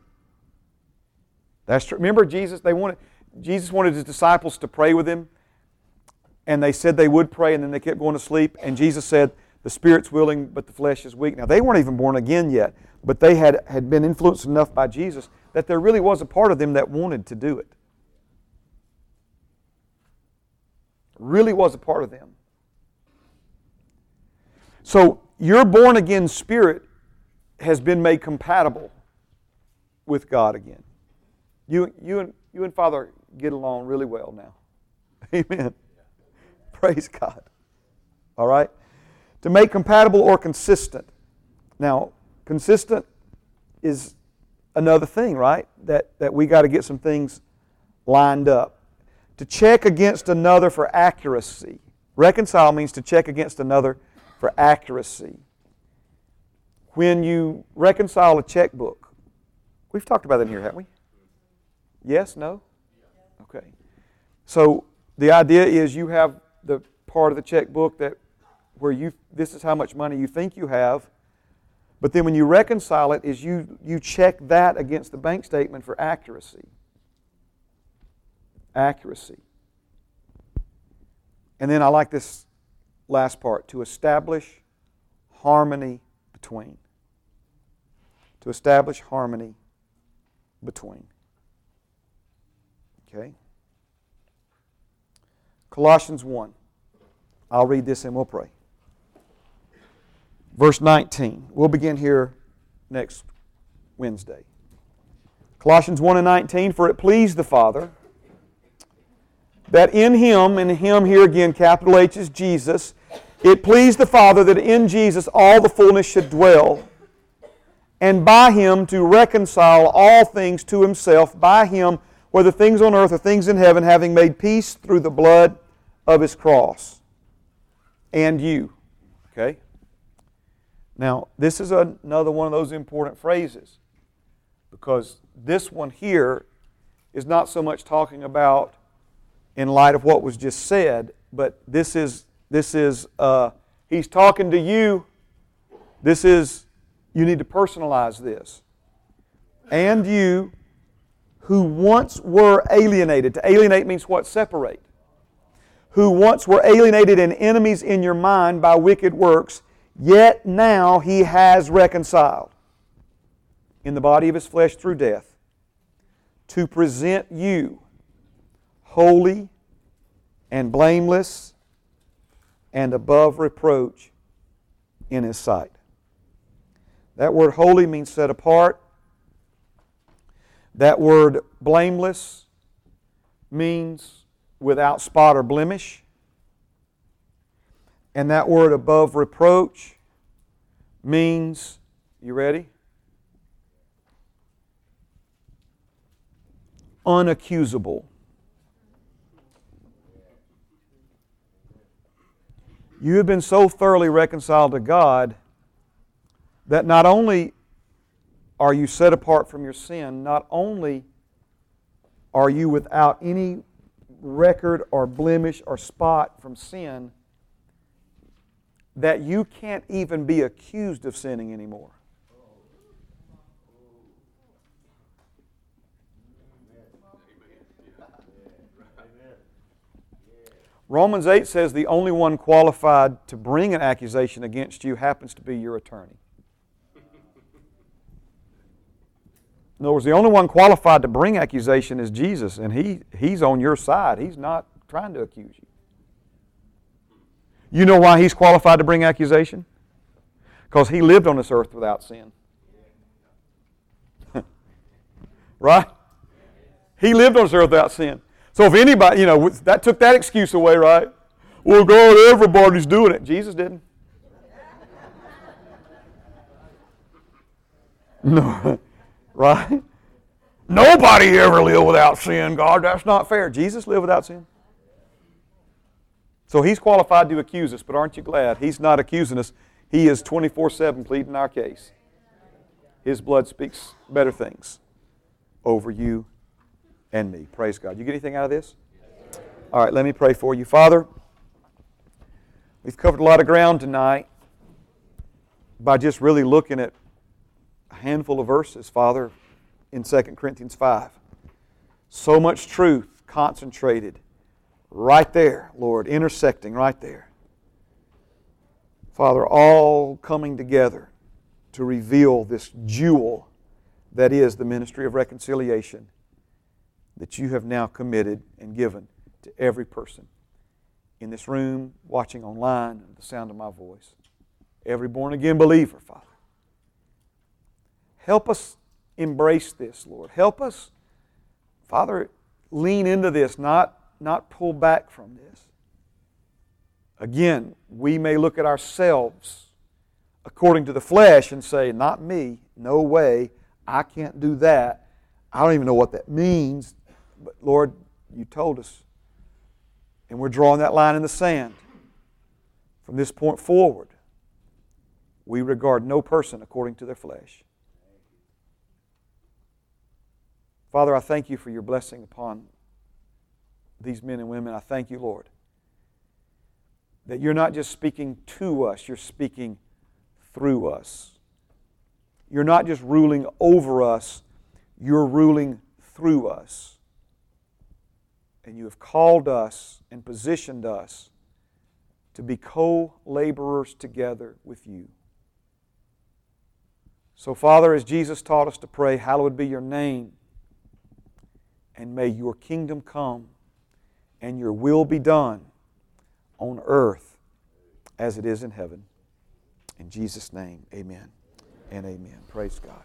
That's true. Remember Jesus, they wanted Jesus wanted his disciples to pray with him, and they said they would pray, and then they kept going to sleep. And Jesus said, The spirit's willing, but the flesh is weak. Now they weren't even born again yet, but they had, had been influenced enough by Jesus that there really was a part of them that wanted to do it. Really was a part of them. So your born again spirit has been made compatible with God again. You, you, and, you and Father get along really well now. [LAUGHS] Amen. Praise God. All right? To make compatible or consistent. Now, consistent is another thing, right? That, that we got to get some things lined up. To check against another for accuracy. Reconcile means to check against another for accuracy. When you reconcile a checkbook, we've talked about that in here, haven't we? Yes? No? Okay. So the idea is you have the part of the checkbook that where you this is how much money you think you have, but then when you reconcile it is you you check that against the bank statement for accuracy. Accuracy. And then I like this last part to establish harmony between. To establish harmony between. Okay? Colossians 1. I'll read this and we'll pray. Verse 19. We'll begin here next Wednesday. Colossians 1 and 19. For it pleased the Father that in Him, and Him here again, capital H is Jesus, it pleased the Father that in Jesus all the fullness should dwell, and by Him to reconcile all things to Himself, by Him whether things on earth or things in heaven, having made peace through the blood of his cross. And you. Okay? Now, this is another one of those important phrases because this one here is not so much talking about in light of what was just said, but this is this is uh, he's talking to you. This is you need to personalize this. And you who once were alienated. To alienate means what? Separate. Who once were alienated and enemies in your mind by wicked works, yet now he has reconciled in the body of his flesh through death to present you holy and blameless and above reproach in his sight. That word holy means set apart. That word blameless means without spot or blemish. And that word above reproach means, you ready? Unaccusable. You have been so thoroughly reconciled to God that not only are you set apart from your sin, not only are you without any record or blemish or spot from sin, that you can't even be accused of sinning anymore. Romans 8 says the only one qualified to bring an accusation against you happens to be your attorney. In other words, the only one qualified to bring accusation is Jesus, and he, he's on your side. He's not trying to accuse you. You know why he's qualified to bring accusation? Because he lived on this earth without sin. [LAUGHS] right? He lived on this earth without sin. So if anybody, you know, that took that excuse away, right? Well, God, everybody's doing it. Jesus didn't. [LAUGHS] No. [LAUGHS] Right? Nobody ever lived without sin, God. That's not fair. Jesus lived without sin. So he's qualified to accuse us, but aren't you glad? He's not accusing us. He is 24 7 pleading our case. His blood speaks better things over you and me. Praise God. You get anything out of this? All right, let me pray for you. Father, we've covered a lot of ground tonight by just really looking at a handful of verses, Father, in 2 Corinthians 5. So much truth concentrated right there, Lord, intersecting right there. Father, all coming together to reveal this jewel that is the ministry of reconciliation that you have now committed and given to every person in this room, watching online, the sound of my voice. Every born again believer, Father. Help us embrace this, Lord. Help us, Father, lean into this, not, not pull back from this. Again, we may look at ourselves according to the flesh and say, Not me, no way, I can't do that. I don't even know what that means. But Lord, you told us. And we're drawing that line in the sand. From this point forward, we regard no person according to their flesh. Father, I thank you for your blessing upon these men and women. I thank you, Lord, that you're not just speaking to us, you're speaking through us. You're not just ruling over us, you're ruling through us and you have called us and positioned us to be co laborers together with you. So, Father, as Jesus taught us to pray, hallowed be your name, and may your kingdom come and your will be done on earth as it is in heaven. In Jesus' name, amen and amen. Praise God.